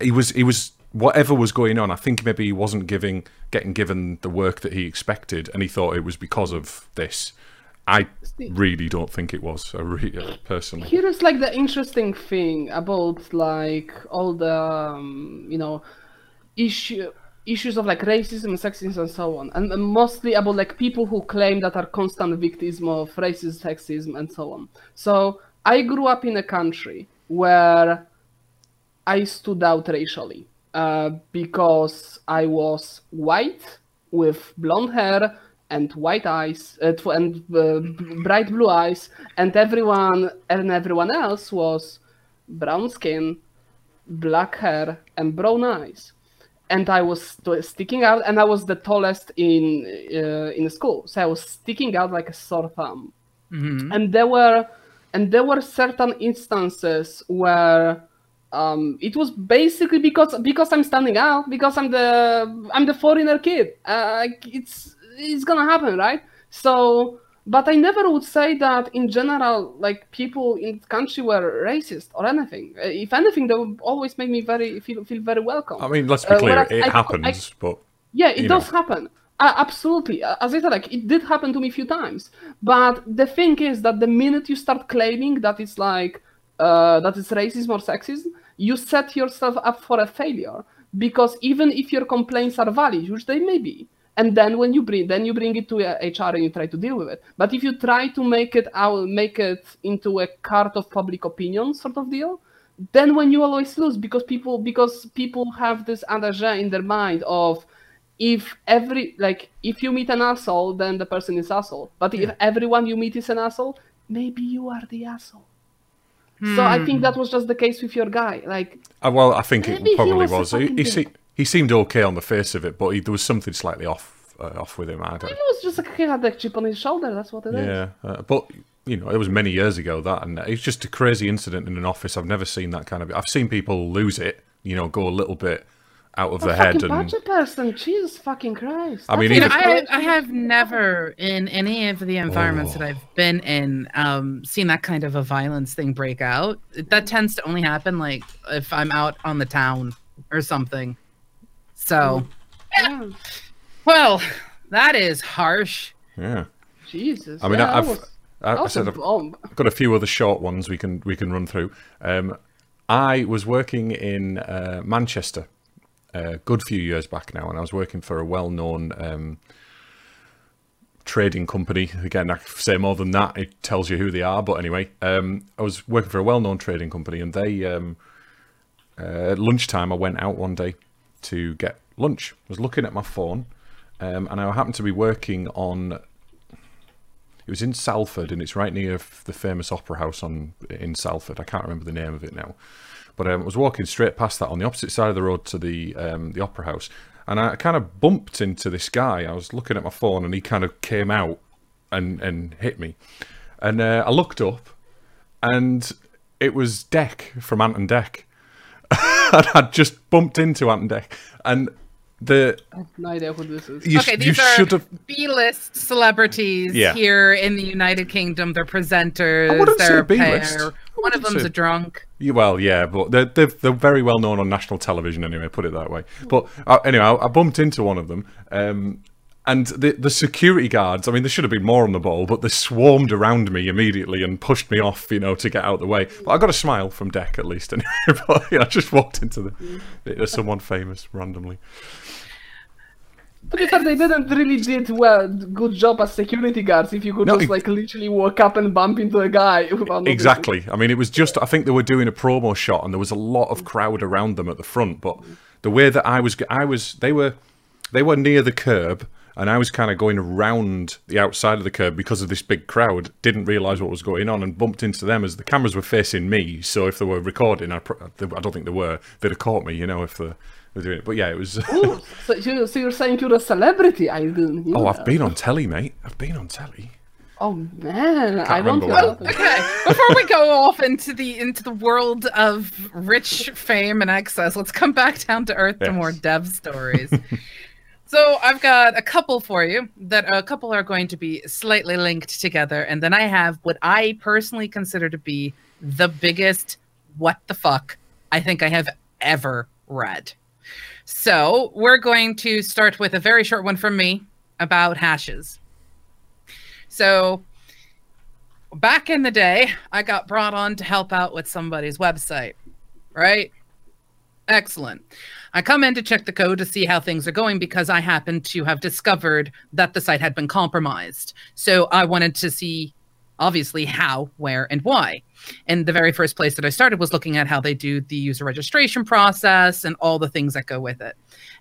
he was he was whatever was going on, I think maybe he wasn't giving getting given the work that he expected, and he thought it was because of this. I really don't think it was. I really, uh, personally. Here's like the interesting thing about like all the um, you know issue issues of like racism, and sexism, and so on, and mostly about like people who claim that are constant victims of racism, sexism, and so on. So I grew up in a country where I stood out racially uh, because I was white with blonde hair and white eyes uh, and uh, bright blue eyes, and everyone and everyone else was brown skin, black hair, and brown eyes. And I was sticking out, and I was the tallest in uh, in school, so I was sticking out like a sore thumb. Mm-hmm. And there were and there were certain instances where um, it was basically because because I'm standing out because I'm the I'm the foreigner kid. Uh, it's it's gonna happen, right? So, but I never would say that in general, like people in the country were racist or anything. Uh, if anything, they would always make me very feel feel very welcome. I mean, let's be uh, clear, uh, it I, happens, I, but yeah, it does know. happen. Uh, absolutely. As I said, like it did happen to me a few times. But the thing is that the minute you start claiming that it's like uh, that it's racism or sexism, you set yourself up for a failure because even if your complaints are valid, which they may be, and then when you bring then you bring it to HR and you try to deal with it. But if you try to make it out, make it into a card of public opinion sort of deal, then when you always lose because people because people have this adage in their mind of if every like if you meet an asshole, then the person is asshole. But yeah. if everyone you meet is an asshole, maybe you are the asshole. So I think that was just the case with your guy. Like, uh, well, I think it probably was. was. He, he, se- he, seemed okay on the face of it, but he, there was something slightly off uh, off with him. I don't. It was just like he had a chip on his shoulder. That's what it yeah, is. uh, but you know, it was many years ago that, and it's just a crazy incident in an office. I've never seen that kind of. I've seen people lose it. You know, go a little bit out of a the head and budget person jesus fucking christ. I mean even... I, I have never in any of the environments oh. that i've been in um, seen that kind of a violence thing break out. That tends to only happen like if i'm out on the town or something. So yeah. well that is harsh. Yeah. Jesus i mean yeah, i've was... I, I said I've, I've, got a few other short ones we can we can run through. Um, I was working in uh, Manchester a good few years back now, and I was working for a well-known um, trading company. Again, I say more than that; it tells you who they are. But anyway, um, I was working for a well-known trading company, and they um, uh, at lunchtime I went out one day to get lunch. I was looking at my phone, um, and I happened to be working on. It was in Salford, and it's right near the famous opera house on in Salford. I can't remember the name of it now, but um, I was walking straight past that on the opposite side of the road to the um, the opera house, and I kind of bumped into this guy. I was looking at my phone, and he kind of came out and and hit me, and uh, I looked up, and it was Dec from Ant and Dec. *laughs* and I'd just bumped into Ant and Dec, and the I have no idea who this is. you, okay, these should are. B-list celebrities Yeah. here in the United Kingdom. They're presenters. I wouldn't they're a B-list. pair. One of them's say- a drunk. Well, yeah, but they're, they're they're very well known on national television anyway. Put it that way. But uh, anyway, I, I bumped into one of them, um, and the the security guards. I mean, there should have been more on the ball, but they swarmed around me immediately and pushed me off, you know, to get out of the way. But I got a smile from Dec at least, *laughs* anyway. yeah, I just walked into the into someone famous randomly. To be fair, they didn't really did well good job as security guards. If you could No, just like literally walk up and bump into a guy. noticing. Exactly. I mean, it was just. I think they were doing a promo shot, and there was a lot of crowd around them at the front. But the way that I was, I was, they were, they were near the curb, and I was kind of going around the outside of the curb because of this big crowd. Didn't realise what was going on, and bumped into them as the cameras were facing me. So if they were recording, I, I don't think they were. They'd have caught me, you know, if they were doing it. But yeah, it was. *laughs* Ooh, so, you, so you're saying you're a celebrity? I didn't. hear oh, that. I've been on telly, mate. I've been on telly. Oh man, I don't remember hear what- that. Okay, before we go off into the into the world of rich fame and excess, let's come back down to earth to more dev stories. *laughs* so I've got a couple for you that a couple are going to be slightly linked together, and then I have what I personally consider to be the biggest what the fuck I think I have ever read. So we're going to start with a very short one from me about hashes. So back in the day, I got brought on to help out with somebody's website, right? Excellent. I come in to check the code to see how things are going because I happen to have discovered that the site had been compromised. So I wanted to see, obviously, how, where, and why. And the very first place that I started was looking at how they do the user registration process and all the things that go with it.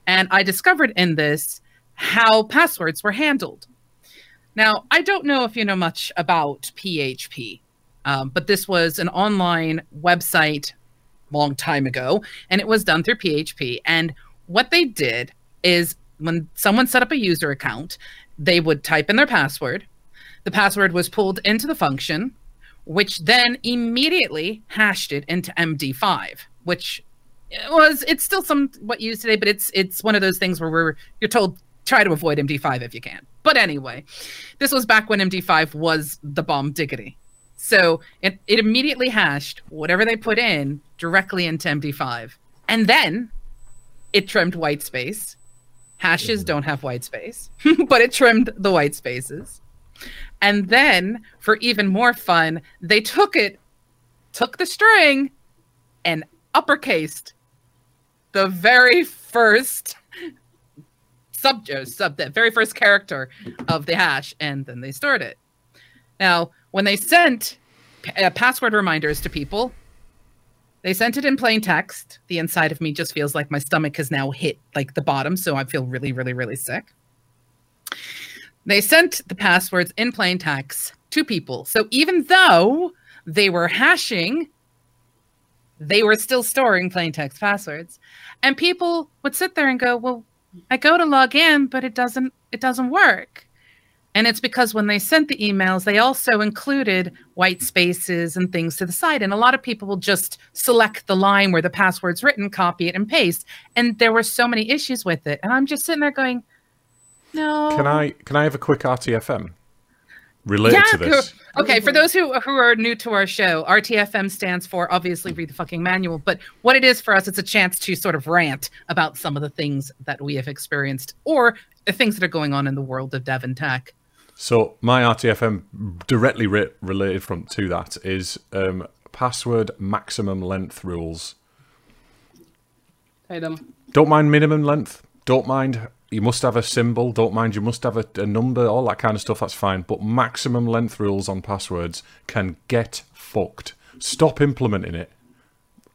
And I discovered in this how passwords were handled. Now, I don't know if you know much about PHP, um, but this was an online website long time ago, and it was done through PHP. And what they did is when someone set up a user account, they would type in their password. The password was pulled into the function, which then immediately hashed it into MD5, which uh, was it's still somewhat used today, but it's it's one of those things where we're you're told try to avoid MD5 if you can. But anyway, this was back when MD5 was the bomb diggity. So it, it immediately hashed whatever they put in directly into MD5. And then it trimmed white space. Hashes mm-hmm. don't have white space, *laughs* but it trimmed the white spaces. And then for even more fun, they took it, took the string, and uppercased the very first sub uh, sub the very first character of the hash, and then they stored it. Now, when they sent uh, password reminders to people, they sent it in plain text. The inside of me just feels like my stomach has now hit like the bottom, so I feel really, really, really sick. They sent the passwords in plain text to people. So even though they were hashing, they were still storing plain text passwords. And people would sit there and go, "Well, I go to log in, but it doesn't it doesn't work." And it's because when they sent the emails, they also included white spaces and things to the side. And a lot of people will just select the line where the password's written, copy it, and paste. And there were so many issues with it. And I'm just sitting there going, no. Can I can I have a quick RTFM related to cool. this? Okay, for those who who are new to our show, RTFM stands for obviously read the fucking manual. But what it is for us, it's a chance to sort of rant about some of the things that we have experienced or the things that are going on in the world of dev and tech. So my RTFM directly re- related from to that is um, password maximum length rules. Hey them. Don't mind minimum length. Don't mind you must have a symbol. Don't mind you must have a, a number. All that kind of stuff. That's fine. But maximum length rules on passwords can get fucked. Stop implementing it.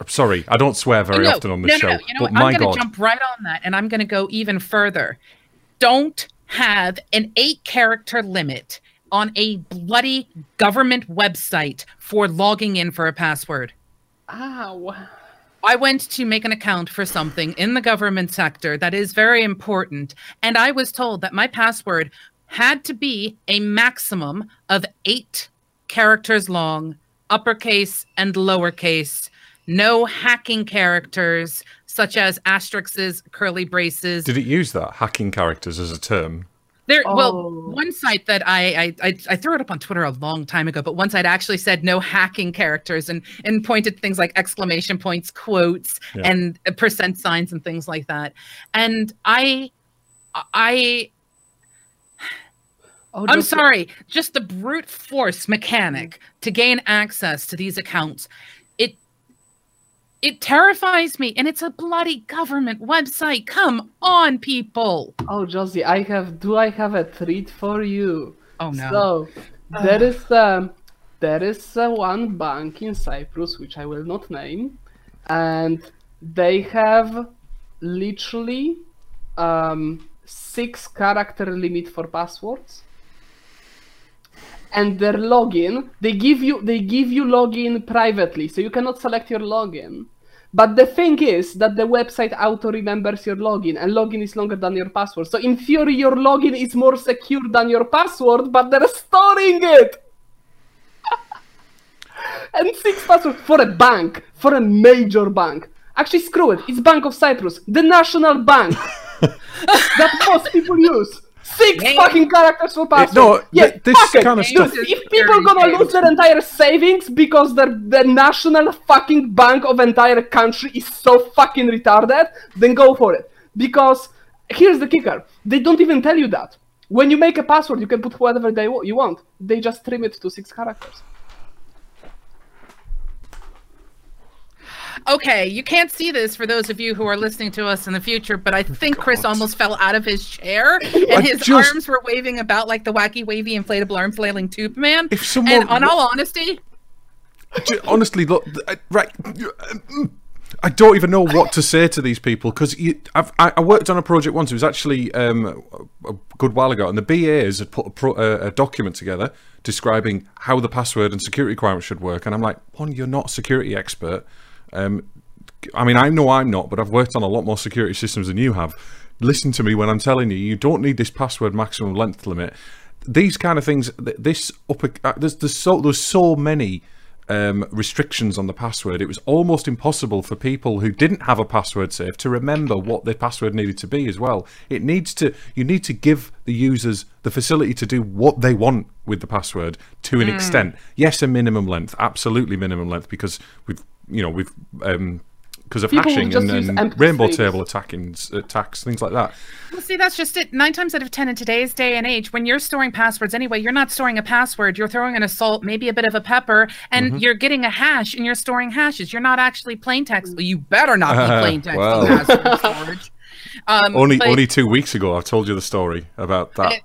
I'm sorry, I don't swear very no, often on this no, show. no, no. You know but what? my I'm going to jump right on that, and I'm going to go even further. Don't have an eight character limit on a bloody government website for logging in for a password. Ow. I went to make an account for something in the government sector that is very important, and I was told that my password had to be a maximum of eight characters long, uppercase and lowercase, no hacking characters such as asterisks, curly braces. Did it use that hacking characters as a term? There, well, Oh. one site that I, I I I threw it up on Twitter a long time ago, but one site actually said no hacking characters and and pointed things like exclamation points, quotes, Yeah. and uh, percent signs and things like that. And I, I, Oh, I'm sorry, just the brute force mechanic to gain access to these accounts, it terrifies me, and it's a bloody government website. Come on, people! Oh, Josie, I have. Do I have a treat for you? Oh no. So there is um, there is uh, one bank in Cyprus which I will not name, and they have literally um, six character limit for passwords. And their login, they give you they give you login privately, so you cannot select your login. But the thing is that the website auto remembers your login, and login is longer than your password. So in theory, your login is more secure than your password, but they're storing it. *laughs* and six passwords for a bank, for a major bank. Actually, screw it. It's Bank of Cyprus, the national bank *laughs* that most people use. Six Yeah. fucking characters for password. no, yes, th- this fuck it. kind of They stuff- use If people are gonna security lose their entire savings because the the national fucking bank of entire country is so fucking retarded, then go for it. Because here's the kicker: they don't even tell you that. When you make a password, you can put whatever they you want. They just trim it to six characters. Okay, you can't see this for those of you who are listening to us in the future, but I think Chris almost fell out of his chair and his just- arms were waving about like the wacky, wavy, inflatable arm flailing tube man. If someone- and on all honesty, Honestly, look, I- right. I don't even know what to say to these people because I, I worked on a project once. It was actually um, a good while ago, and the BAs had put a, pro, a, a document together describing how the password and security requirements should work. And I'm like, one, you're not a security expert. Um, I mean, I know I'm not, but I've worked on a lot more security systems than you have. Listen to me when I'm telling you, you don't need this password maximum length limit. These kind of things, this upper, uh, there's, there's so there's so many um, restrictions on the password. It was almost impossible for people who didn't have a password safe to remember what their password needed to be as well. It needs to you need to give the users the facility to do what they want with the password to an extent. Yes, a minimum length, absolutely minimum length, because we've you know we've um because of People hashing and, and rainbow strings. table attacking attacks, things like that. well, see, that's just it. Nine times out of ten in today's day and age, when you're storing passwords anyway, you're not storing a password. You're throwing in a salt, maybe a bit of a pepper, and Mm-hmm. you're getting a hash and you're storing hashes. You're not actually plain text. Well, you better not be *laughs* plain text Well. on password storage. Um, Only but- only two weeks ago, I've told you the story about that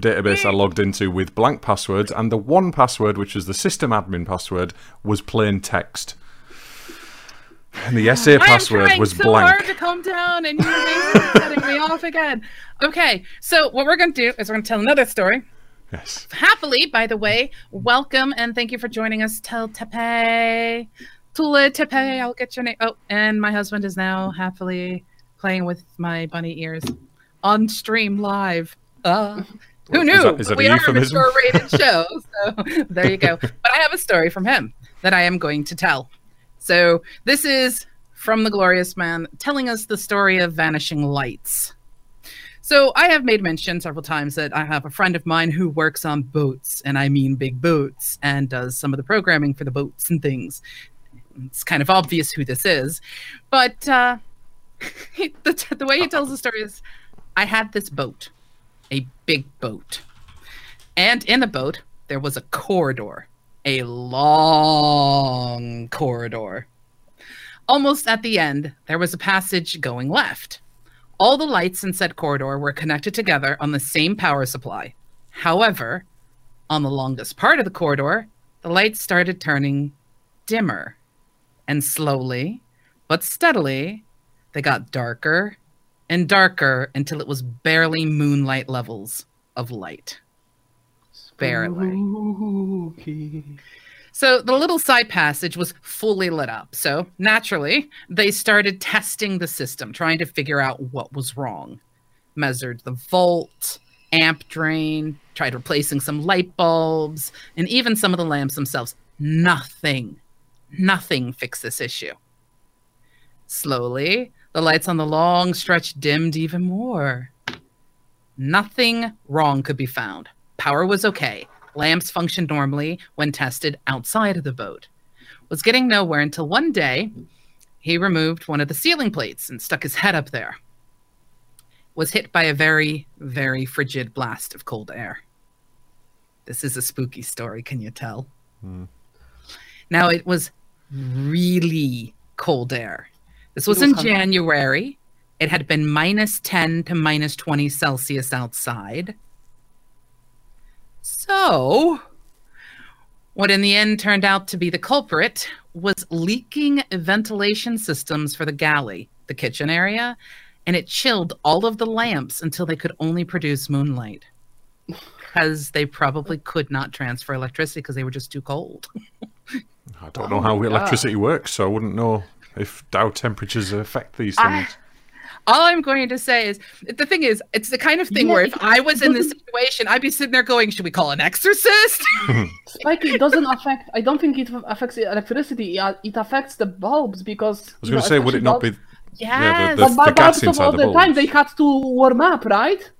database I logged into with blank passwords, and the one password, which is the system admin password, was plain text. And the am password was so blank. hard to calm down, and you're basically setting me off again. Okay, so what we're going to do is we're going to tell another story. Yes. Happily, by the way, welcome and thank you for joining us. Tell Tepe, Tula Tepe. I'll get your name. Oh, and my husband is now happily playing with my bunny ears on stream live. Uh, who Is knew? that- is that we are a euphemism? mature-rated show, so *laughs* there you go. But I have a story from him that I am going to tell. So this is from the glorious man telling us the story of vanishing lights. So I have made mention several times that I have a friend of mine who works on boats, and I mean big boats, and does some of the programming for the boats and things. It's kind of obvious who this is, but uh, *laughs* he, the, the way he tells the story is, I had this boat, a big boat, and in the boat there was a corridor, a long corridor. Almost at the end, there was a passage going left. All the lights in said corridor were connected together on the same power supply. However, on the longest part of the corridor, the lights started turning dimmer. And slowly, but steadily, they got darker and darker until it was barely moonlight levels of light. Barely. Spooky. *laughs* So the little side passage was fully lit up. So naturally, they started testing the system, trying to figure out what was wrong. Measured the volt, amp drain, tried replacing some light bulbs, and even some of the lamps themselves. Nothing, nothing fixed this issue. Slowly, the lights on the long stretch dimmed even more. Nothing wrong could be found. Power was okay. Lamps functioned normally when tested outside of the boat. Was getting nowhere until one day he removed one of the ceiling plates and stuck his head up there. Was hit by a very, very frigid blast of cold air. This is a spooky story, can you tell? Hmm. Now it was really cold air. This was was in hot. January. It had been minus 10 to minus 20 Celsius outside. So, what in the end turned out to be the culprit was leaking ventilation systems for the galley, the kitchen area, and it chilled all of the lamps until they could only produce moonlight. Because they probably could not transfer electricity because they were just too cold. I don't know Oh how my electricity works, so I wouldn't know if Dow temperatures affect these I- things. All I'm going to say is the thing is, it's the kind of thing Yeah, where if I was in this situation, I'd be sitting there going, Should we call an exorcist? *laughs* Spike, it doesn't affect. I don't think it affects the electricity. It, it affects the bulbs because. I was going to say, would it not be? Yeah, the, Yes. the, But the gas bulbs of inside all the the time they had to warm up, right?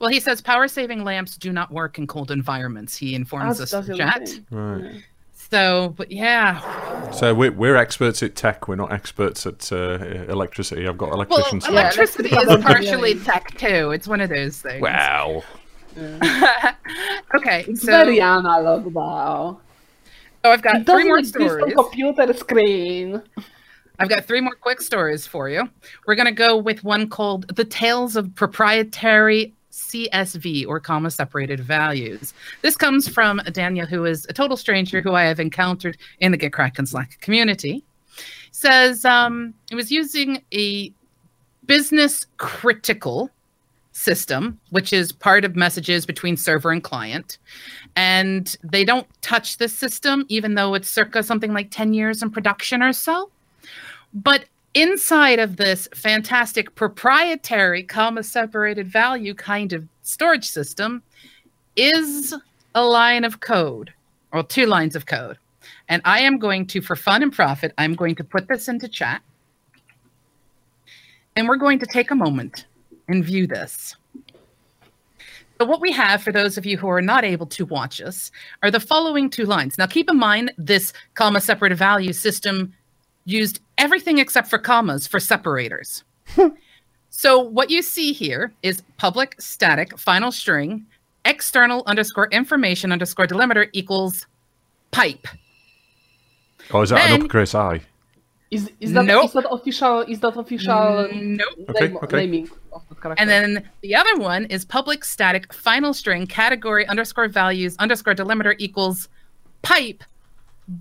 Well, he says power saving lamps do not work in cold environments. He informs As us does in chat. thing. Right. So, but yeah. So we're, we're experts at tech. We're not experts at uh, electricity. I've got electricians. Yeah, electricity is partially tech too. It's one of those things. wow. *laughs* okay, It's so, very analog now. so I've got It three doesn't more exist on stories. computer screen. I've got three more quick stories for you. We're going to go with one called The Tales of Proprietary CSV or comma separated values. This comes from Daniel, who is a total stranger who I have encountered in the GitKraken Slack community. Says um, he was using a business critical system, which is part of messages between server and client. And they don't touch this system, even though it's circa something like 10 years in production or so. But inside of this fantastic proprietary comma separated value kind of storage system is a line of code or two lines of code. And I am going to, for fun and profit, I'm going to put this into chat. And we're going to take a moment and view this. So, what we have for those of you who are not able to watch us are the following two lines. Now, keep in mind this comma separated value system used everything except for commas for separators. *laughs* so, what you see here is public static final string external underscore information underscore delimiter equals pipe. Oh, is that an Then- uppercase I? Is is that Nope. is that official? Is that official Nope. Okay, name, okay. naming of the character? And then the other one is public static final string category underscore values underscore delimiter equals pipe,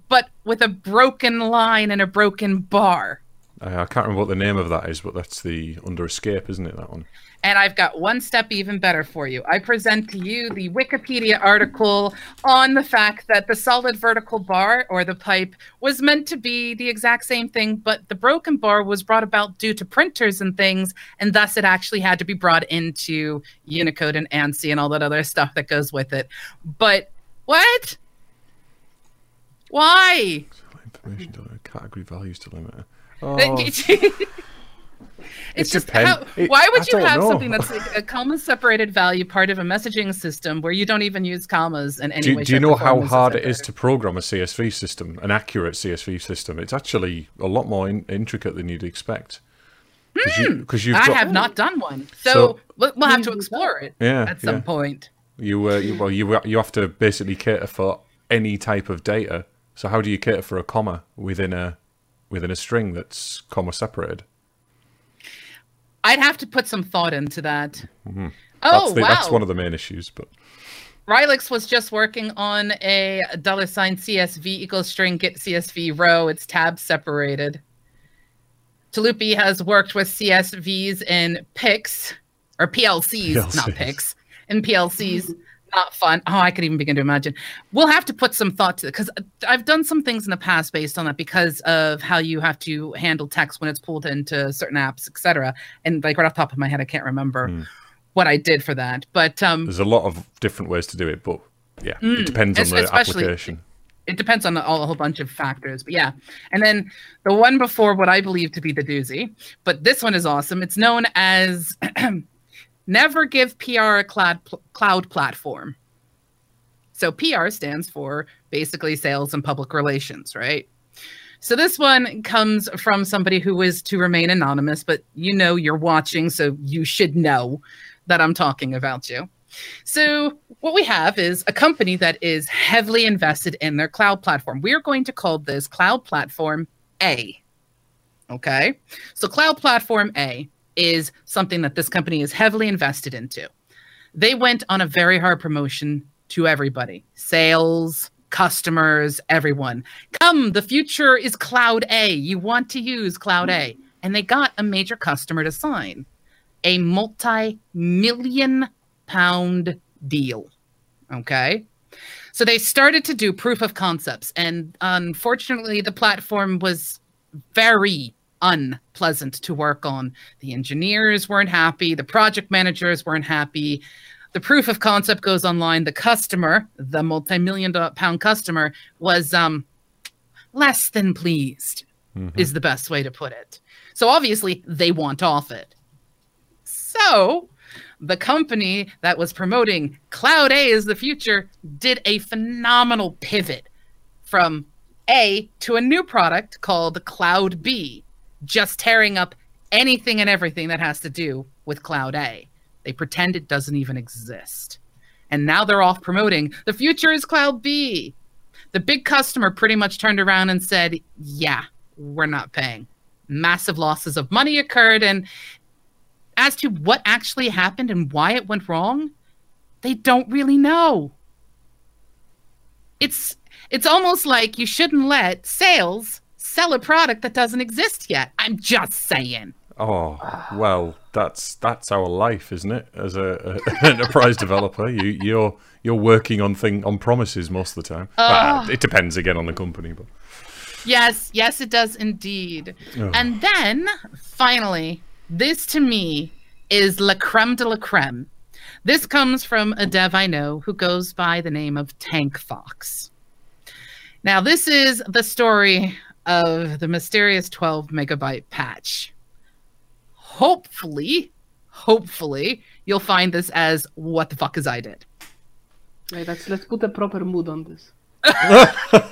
but with a broken line and a broken bar. I can't remember what the name of that is, but that's the under escape, isn't it? That one. And I've got one step even better for you. I present to you the Wikipedia article on the fact that the solid vertical bar or the pipe was meant to be the exact same thing, but the broken bar was brought about due to printers and things, and thus it actually had to be brought into Unicode and ANSI and all that other stuff that goes with it. But what? Why? Information delimiter, category values delimiter. *laughs* Oh, it's It just how, It- why would I you have know. something that's *laughs* like a comma separated value part of a messaging system where you don't even use commas in any do, way? do you know how form as a hard it is to program a CSV system, an accurate CSV system? It's actually a lot more in, intricate than you'd expect. Because you, Hmm. I have not done one, so, So- we'll, we'll have to explore it Yeah, at some yeah. point. You, uh, you well, you you have to basically cater for any type of data. So how do you cater for a comma within a within a string that's comma separated? I'd have to put some thought into that. Oh Mm-hmm. That's, the, wow! that's one of the main issues. But Rylix was just working on a dollar sign CSV equals string get CSV row. It's tab separated. Talupi has worked with CSVs in PICs or PLCs, not PLCs. PICs, in PLCs not fun. Oh, I could even begin to imagine. We'll have to put some thought to it because I've done some things in the past based on that because of how you have to handle text when it's pulled into certain apps, etc. And like right off the top of my head, I can't remember Hmm. what I did for that. But um, There's a lot of different ways to do it, but yeah, Mm, it depends on the application. it depends on a, a whole bunch of factors. But yeah. And then the one before what I believe to be the doozy, but this one is awesome. It's known as *clears throat* Never Give PR a cloud, cloud platform. So PR stands for basically sales and public relations, right? So this one comes from somebody who is to remain anonymous, but you know you're watching, so you should know that I'm talking about you. So what we have is a company that is heavily invested in their cloud platform. We are going to call this Cloud Platform A. Okay? So Cloud Platform A is something that this company is heavily invested into. They went on a very hard promotion to everybody. Sales, customers, everyone. Come, the future is Cloud A. You want to use Cloud A. And they got a major customer to sign a multi million pound deal. Okay. So they started to do proof of concepts. And unfortunately, the platform was very unpleasant to work on. The engineers weren't happy, the project managers weren't happy. The proof of concept goes online. The customer, the multi-million pound customer, was um, less than pleased, is the best way to put it. So obviously, they want off it. So the company that was promoting Cloud A is the future did a phenomenal pivot from A to a new product called Cloud B, just tearing up anything and everything that has to do with Cloud A. They pretend it doesn't even exist. And now they're off promoting the future is Cloud B. The big customer pretty much turned around and said, Yeah, we're not paying. Massive losses of money occurred. And as to what actually happened and why it went wrong, they don't really know. It's it's almost like you shouldn't let sales sell a product that doesn't exist yet. I'm just saying. Oh well, that's that's our life, isn't it? As a, a *laughs* enterprise developer, you you're you're working on thing on promises most of the time. Ah. It depends again on the company, but Yes, yes, it does indeed. Oh. And then finally, this to me is la creme de la creme. This comes from a dev I know who goes by the name of Tank Fox. Now, this is the story of the mysterious 12 megabyte patch. Hopefully, hopefully, you'll find this as what the fuck is I did. Right, let's let's put a proper mood on this. *laughs*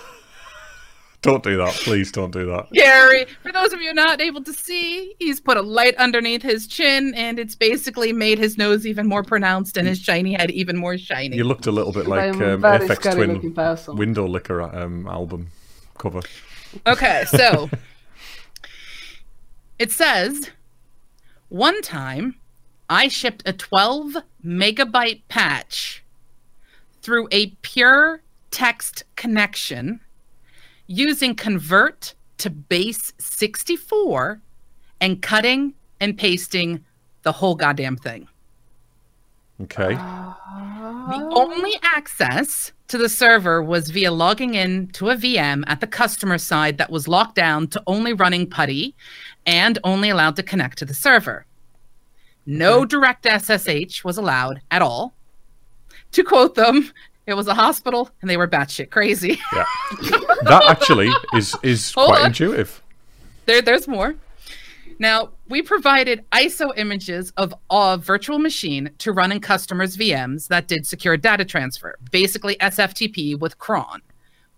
don't do that, please. Don't do that. Gary, for those of you not able to see, he's put a light underneath his chin and it's basically made his nose even more pronounced and his shiny head even more shiny. You looked a little bit like a um, Aphex Twin person. Windowlicker um, album cover. Okay, *laughs* so it says one time I shipped a 12 megabyte patch through a pure text connection using convert to base 64 and cutting and pasting the whole goddamn thing. Okay. Ah. The only access to the server was via logging in to a VM at the customer side that was locked down to only running PuTTY and only allowed to connect to the server. No direct SSH was allowed at all. To quote them, it was a hospital and they were batshit crazy. Yeah. *laughs* that actually is is Hold quite on. intuitive. there, there's more. Now, we provided ISO images of a virtual machine to run in customers' VMs that did secure data transfer, basically SFTP with cron,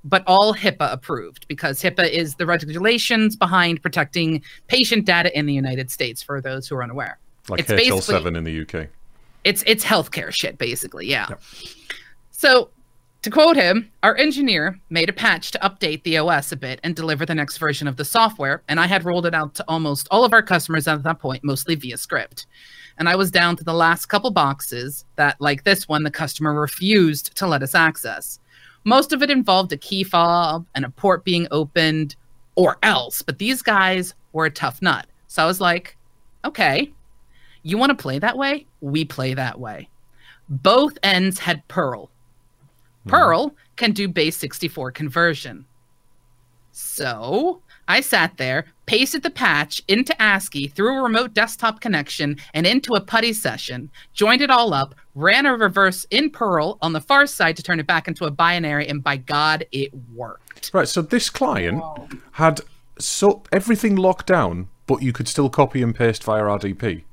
but all HIPAA approved because HIPAA is the regulations behind protecting patient data in the United States for those who are unaware. Like It's HL7 in the UK. It's it's healthcare shit, basically. Yeah. So, to quote him, our engineer made a patch to update the OS a bit and deliver the next version of the software, and I had rolled it out to almost all of our customers at that point, mostly via script. And I was down to the last couple boxes that, like this one, the customer refused to let us access. Most of it involved a key fob and a port being opened, or else. But these guys were a tough nut. So I was like, okay, you want to play that way? We play that way. both ends had Perl. Mm-hmm. Perl can do base 64 conversion. So I sat there, pasted the patch into ASCII through a remote desktop connection and into a putty session, joined it all up, ran a reverse in Perl on the far side to turn it back into a binary, and by God, it worked. Right. So this client had so everything locked down, but you could still copy and paste via RDP.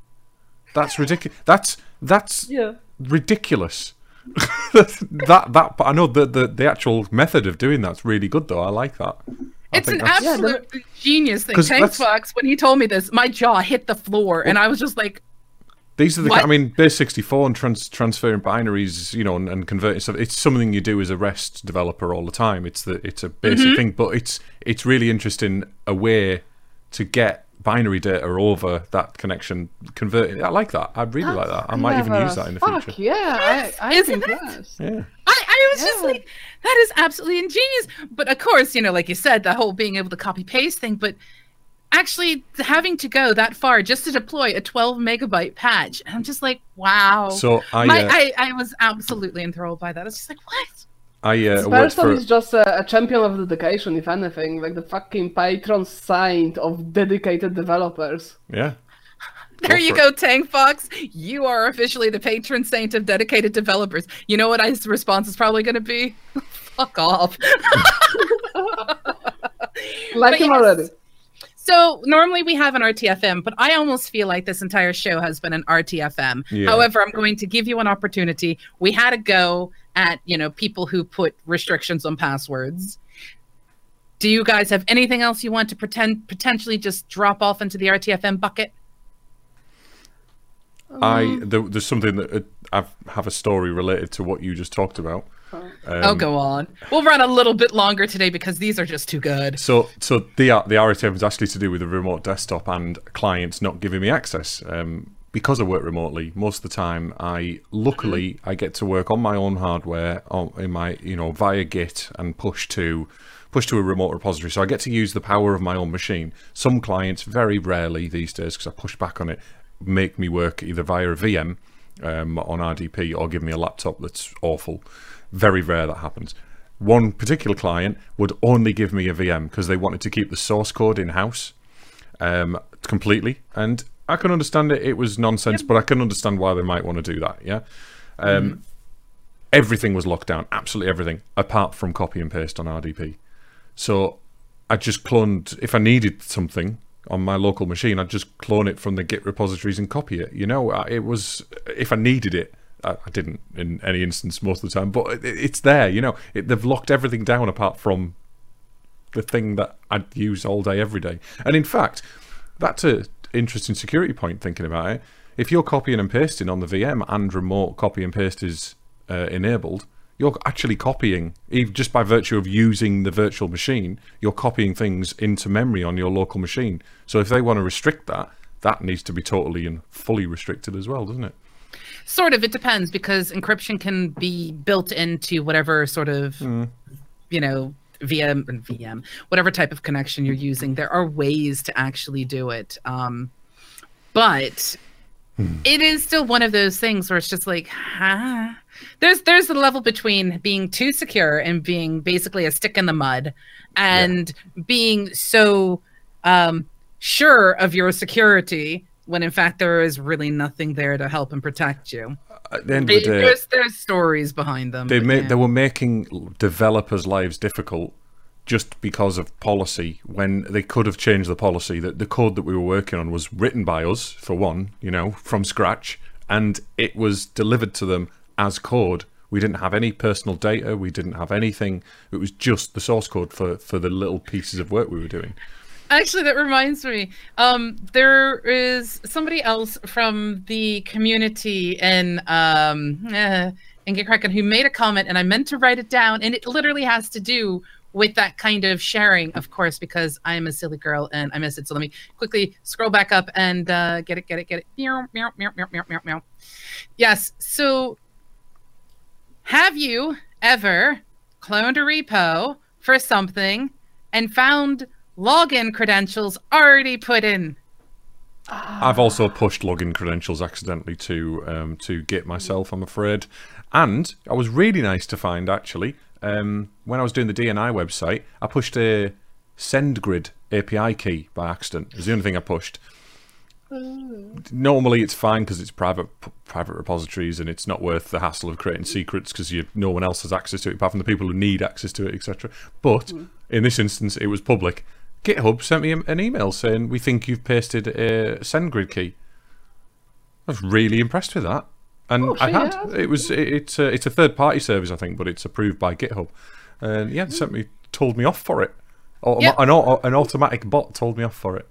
That's ridiculous. That's that's Yeah. ridiculous. *laughs* that that but I know the, the the actual method of doing that's really good though. I like that. I It's an that's- Yeah, absolute genius thing. Thanks, that's- Fox. When he told me this, my jaw hit the floor, and I was just like, These are the. What? I mean, base sixty four and trans, transferring binaries, you know, and, and converting stuff. It's something you do as a REST developer all the time. It's the it's a basic Mm-hmm. thing, but it's it's really interesting a way to get binary data over that connection converted. I like that. I really like that. I might even use that in the Fuck, future. yeah, I, I Isn't think it? Yeah. I, I was just like, that is absolutely ingenious. But of course, you know, like you said, the whole being able to copy paste thing, but actually having to go that far just to deploy a 12 megabyte patch, And I'm just like, wow. So I My, uh, I, I was absolutely enthralled by that. It's just like, what? I uh, This person for is just a, a champion of dedication, if anything, like the fucking patron saint of dedicated developers. yeah. *laughs* There Go you for go, Tank Fox. You are officially the patron saint of dedicated developers. You know what his response is probably going to be? *laughs* Fuck off. *laughs* Like But him yes. already. So normally we have an RTFM, but I almost feel like this entire show has been an RTFM. Yeah. However, I'm going to give you an opportunity. We had a go at, you know, people who put restrictions on passwords. Do you guys have anything else you want to pretend potentially just drop off into the RTFM bucket? I there, there's something that uh, I have a story related to what you just talked about. Oh, Um, go on. We'll run a little bit longer today because these are just too good. So, so the the RTM is actually to do with the remote desktop and clients not giving me access. Um, because I work remotely, most of the time, I luckily I get to work on my own hardware on, in my you know via Git and push to push to a remote repository. So I get to use the power of my own machine. Some clients, very rarely these days, because I push back on it, make me work either via a VM um, on RDP or give me a laptop that's awful. Very rare that happens. One particular client would only give me a VM because they wanted to keep the source code in house um, completely, and I can understand it. It was nonsense, but I can understand why they might want to do that. Yeah. Um, Everything was locked down, absolutely everything, apart from copy and paste on RDP. So I just cloned if I needed something on my local machine, I'd just clone it from the Git repositories and copy it. You know, it was if I needed it. I didn't in any instance most of the time, but it- it's there. You know, it, they've locked everything down apart from the thing that I'd use all day, every day. And in fact, that's an interesting security point. Thinking about it, if you're copying and pasting on the VM and remote copy and paste is uh, enabled, you're actually copying, just by virtue of using the virtual machine, you're copying things into memory on your local machine. So if they want to restrict that, that needs to be totally and fully restricted as well, doesn't it? Sort of. It depends because encryption can be built into whatever sort of, you know, VM and VM, whatever type of connection you're using. There are ways to actually do it. Um, but it is still one of those things where it's just like, huh? There's there's a level between being too secure and being basically a stick in the mud, and being so um, sure of your security when in fact there is really nothing there to help and protect you. At the end of the day, there's there's stories behind them. they yeah. they were making developers' lives difficult just because of policy when they could have changed the policy that the code that we were working on was written by us for one you know from scratch and it was delivered to them as code we didn't have any personal data we didn't have anything it was just the source code for for the little pieces of work we were doing Actually, that reminds me. Um, there is somebody else from the community in um, uh, in GitKraken who made a comment, and I meant to write it down, and it literally has to do with that kind of sharing, of course, because I'm a silly girl and I miss it. So let me quickly scroll back up and uh, get it, get it, get it. Meow, meow, meow, meow, meow, meow, meow. Yes. So, have you ever cloned a repo for something and found login credentials already put in. I've also pushed login credentials accidentally to um, to Git myself. I'm afraid, and I was really nice to find actually um, when I was doing the DNI website, I pushed a SendGrid API key by accident. It's the only thing I pushed. Normally it's fine because it's private p- private repositories and it's not worth the hassle of creating secrets because you no one else has access to it apart from the people who need access to it, etc. But in this instance, it was public. GitHub sent me an email saying we think you've pasted a SendGrid key. I was really impressed with that, and Oh, I had. yeah. It was it, it's a, it's a third party service I think, but it's approved by GitHub, and yeah, they sent me told me off for it. Automa- Yep. an, an automatic bot told me off for it.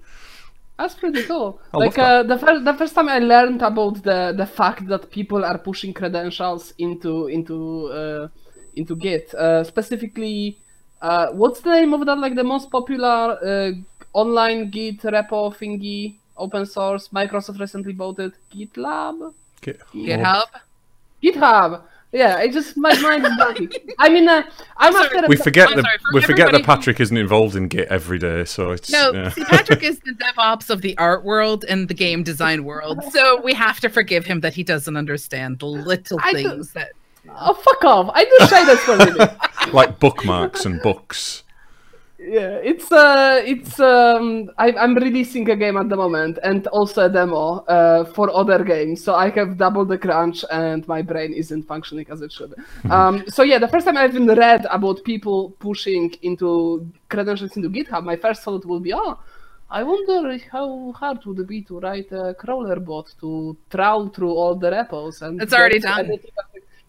That's pretty cool. I like uh, the first the first time I learned about the the fact that people are pushing credentials into into uh, into Git, uh, specifically, uh, what's the name of that? Like the most popular uh, online Git repo thingy, open source. Microsoft recently bought it. GitLab, Git- GitHub. GitHub. Yeah, it just my mind is blanking. I mean, uh, I'm Sorry. after. We forget I'm that sorry, for we forget that Patrick isn't involved in Git every day, so it's No, yeah. see, Patrick is the DevOps of the art world and the game design world, so we have to forgive him that he doesn't understand the little I do- things that. Oh fuck off! I do say that for a living. Like bookmarks and books. Yeah, it's uh, it's um, I, I'm releasing a game at the moment and also a demo uh, for other games. So I have double the crunch and my brain isn't functioning as it should. *laughs* um, so yeah, the first time I even read about people pushing into credentials into GitHub, my first thought would be, oh, I wonder how hard would it be to write a crawler bot to trawl through all the repos and. It's already done. anything-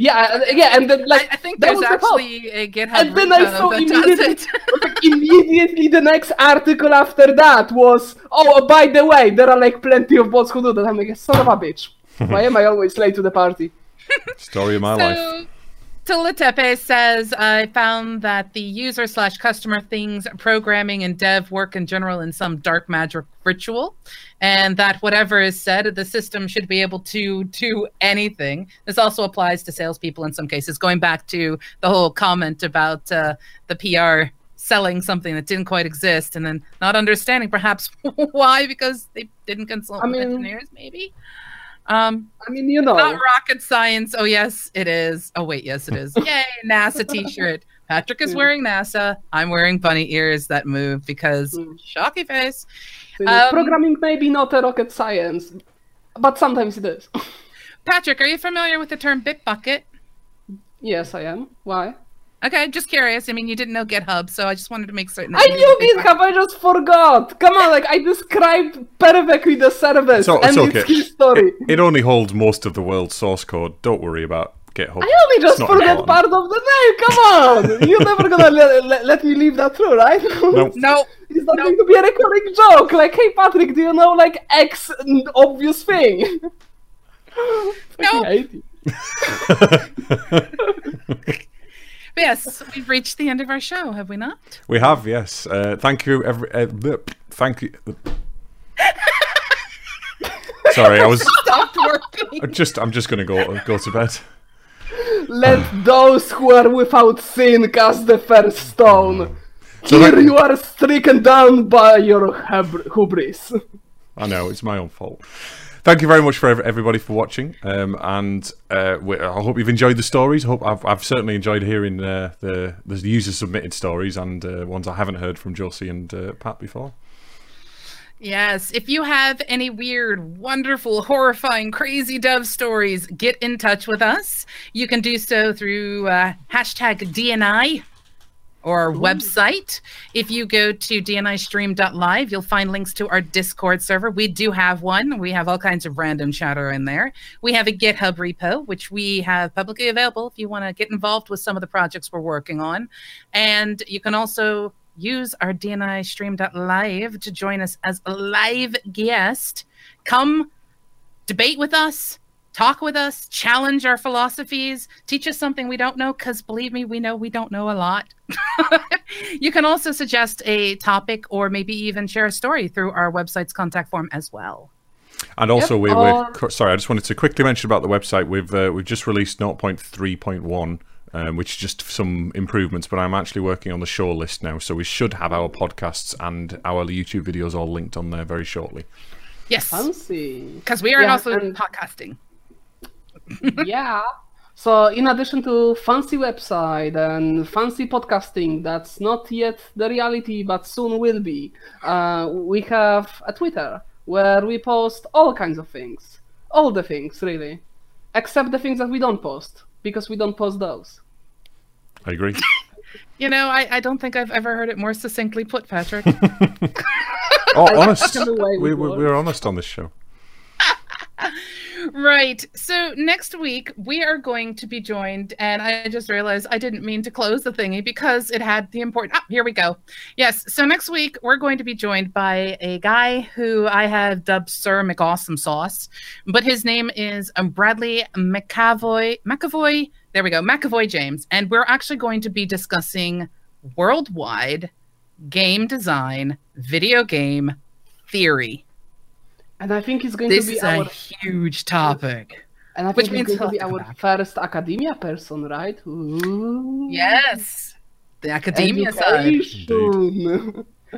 Yeah, yeah, and then like I, I think that there's was the actually a GitHub And then I saw immediately, *laughs* like, immediately the next article after that was, oh, by the way, there are like plenty of bots who do that. I'm like, son of a bitch. *laughs* Why am I always late to the party? *laughs* Story of my life. So, Tilatepe says, I found that the user slash customer things programming and dev work in general in some dark magic ritual, and that whatever is said, the system should be able to do anything. This also applies to salespeople in some cases, going back to the whole comment about uh, the PR selling something that didn't quite exist and then not understanding perhaps *laughs* why because they didn't consult I with mean- engineers maybe um I mean, you know. not rocket science. Oh yes, it is. Oh wait, yes it is. *laughs* Yay, NASA T-shirt. Patrick is Yeah. wearing NASA. I'm wearing bunny ears that move because Mm. shocky face. So, um, programming may be not a rocket science, but sometimes it is. *laughs* Patrick, are you familiar with the term Bitbucket? yes, I am. Why? Okay, just curious. I mean, you didn't know GitHub, so I just wanted to make certain. I that you knew Bitbucket. GitHub, I just forgot. Come on, like I described perfectly the service So and it's okay. its *laughs* history. It, it only holds most of the world's source code. Don't worry about GitHub. I only just It's forgot important. part of the name. Come on, you're never gonna let, let, let me leave that through, right? Nope. *laughs* No, It's not No. going to be a recurring joke. Like, hey Patrick, do you know like X obvious thing? *laughs* No. I hate *laughs* yes, we've reached the end of our show, have we not? We have, yes. Uh, thank you, every. Uh, bleh, thank you. Sorry, I was Stopped working. I just. I'm just gonna go go to bed. Let those who are without sin cast the first stone. So Here that- you are stricken down by your hub- hubris. I know it's my own fault. Thank you very much for everybody for watching, um, and uh, we, I hope you've enjoyed the stories. I hope I've, I've certainly enjoyed hearing uh, the the user submitted stories and uh, ones I haven't heard from Josie and uh, Pat before. Yes, if you have any weird, wonderful, horrifying, crazy dove stories, get in touch with us. You can do so through uh, hashtag DNI or our website. If you go to dnistream.live, you'll find links to our Discord server. We do have one. We have all kinds of random chatter in there. We have a GitHub repo, which we have publicly available if you want to get involved with some of the projects we're working on. And you can also use our DNI stream.live to join us as a live guest. Come debate with us, talk with us, challenge our philosophies, teach us something we don't know, because believe me, we know we don't know a lot. *laughs* you can also suggest a topic or maybe even share a story through our website's contact form as well. And also, Yep, we were or- co- sorry. I just wanted to quickly mention about the website. We've uh, we've just released 0.3.1, um, which is just some improvements. But I'm actually working on the show list now, so we should have our podcasts and our YouTube videos all linked on there very shortly. Yes, Fancy. because we are Yeah, also and- podcasting. *laughs* yeah. So in addition to fancy website and fancy podcasting, that's not yet the reality, but soon will be. Uh, we have a Twitter where we post all kinds of things, all the things really, except the things that we don't post because we don't post those. I agree. *laughs* You know, I, I don't think I've ever heard it more succinctly put, Patrick. *laughs* Oh, honest. We, we, we're honest on this show. *laughs* right. So next week we are going to be joined, and I just realized I didn't mean to close the thingy because it had the important. Ah, here we go. Yes. So next week we're going to be joined by a guy who I have dubbed Sir McAwesome Sauce, but his name is Bradley McAvoy. McAvoy. There we go. McAvoy James, and we're actually going to be discussing worldwide game design, video game theory. And I think it's going This to be is our a huge topic. and I which think it's means going to be our back. first academia person, right? Ooh. Yes. The academia side.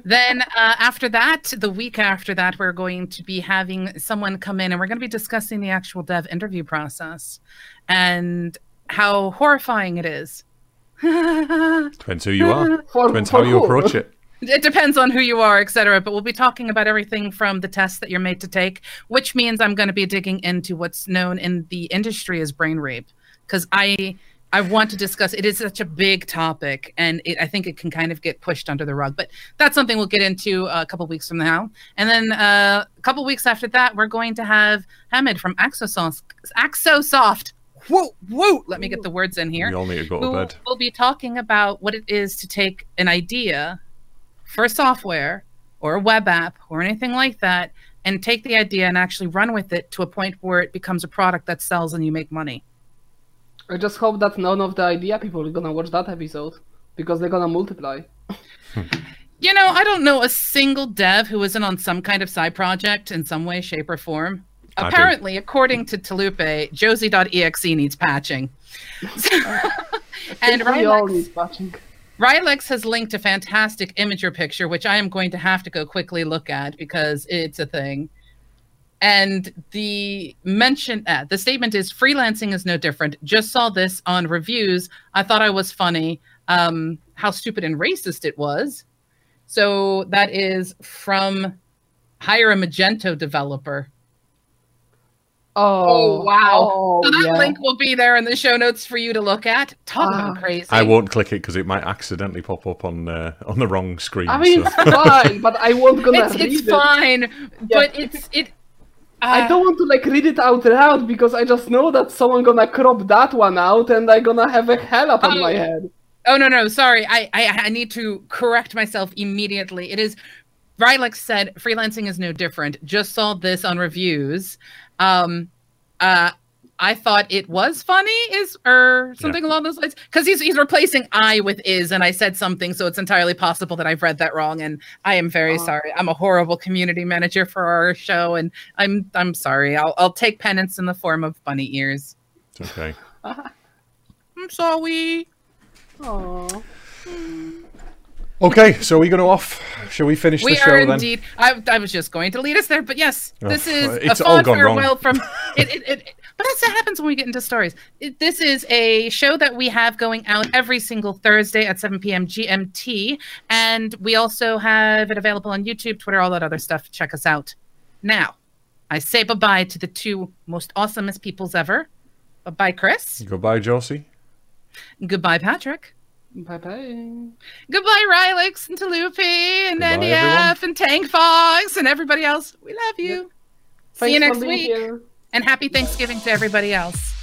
Then uh, after that, the week after that, we're going to be having someone come in and we're going to be discussing the actual dev interview process and how horrifying it is. it *laughs* Depends who you are. For- Depends for how you approach it. Depends on who you are, etc. But we'll be talking about everything from the tests that you're made to take, which means I'm going to be digging into what's known in the industry as brain rape, because I I want to discuss. It is such a big topic, and it, I think it can kind of get pushed under the rug. But that's something we'll get into a couple weeks from now, and then uh, a couple weeks after that, we're going to have Hamid from Axosoft. Axosoft. Whoa, whoa! Let me get the words in here We all need to go to bed. will be talking about what it is to take an idea for software or a web app or anything like that and take the idea and actually run with it to a point where it becomes a product that sells and you make money. I just hope that none of the idea people are gonna watch that episode because they're gonna multiply. *laughs* You know, I don't know a single dev who isn't on some kind of side project in some way, shape, or form. I do. Apparently, according to Talupe, Josie.exe needs patching. *laughs* *laughs* and we all Rylex, has linked a fantastic Imgur picture, which I am going to have to go quickly look at because it's a thing. And the mention, uh, the statement is freelancing is no different. Just saw this on reviews. I thought I was funny. Um, how stupid and racist it was. So that is from hire a Magento developer. Oh, wow. Oh, So that yeah. link will be there in the show notes for you to look at. Talk about crazy. I won't click it because it might accidentally pop up on uh, on the wrong screen. I mean, so- it's fine, but I won't gonna It's, read it's it. fine, but it's it. I uh, don't want to like read it out loud because I just know that someone gonna crop that one out and I gonna have a hell up on Oh. my head. Oh no no sorry I, I I need to correct myself immediately. It is Rylex said freelancing is no different. Just saw this on reviews. Um uh I thought it was funny is or something along those lines because he's he's replacing I with is and I said something so it's entirely possible that I've read that wrong and I am very Oh. sorry. I'm a horrible community manager for our show and I'm I'm sorry. I'll I'll take penance in the form of bunny ears. It's okay. *laughs* I'm sorry. Oh, Okay, so we're going to off. Shall we finish We the show then? We are indeed. I, I was just going to lead us there, but yes, Oh, this is it's a fond farewell from. *laughs* It, it, it, but that's what happens when we get into stories. This is a show that we have going out every single Thursday at 7 p.m. GMT, and we also have it available on YouTube, Twitter, all that other stuff. Check us out. Now, I say bye bye to the two most awesomest peoples ever. Bye bye, Chris. Goodbye, Josie. Goodbye, Patrick. Bye bye. Goodbye, Rylix and Talupi and Goodbye, NDF everyone. and Tank Fox and everybody else. We love you. See you Thanks for next week. here. And happy Thanksgiving to everybody else.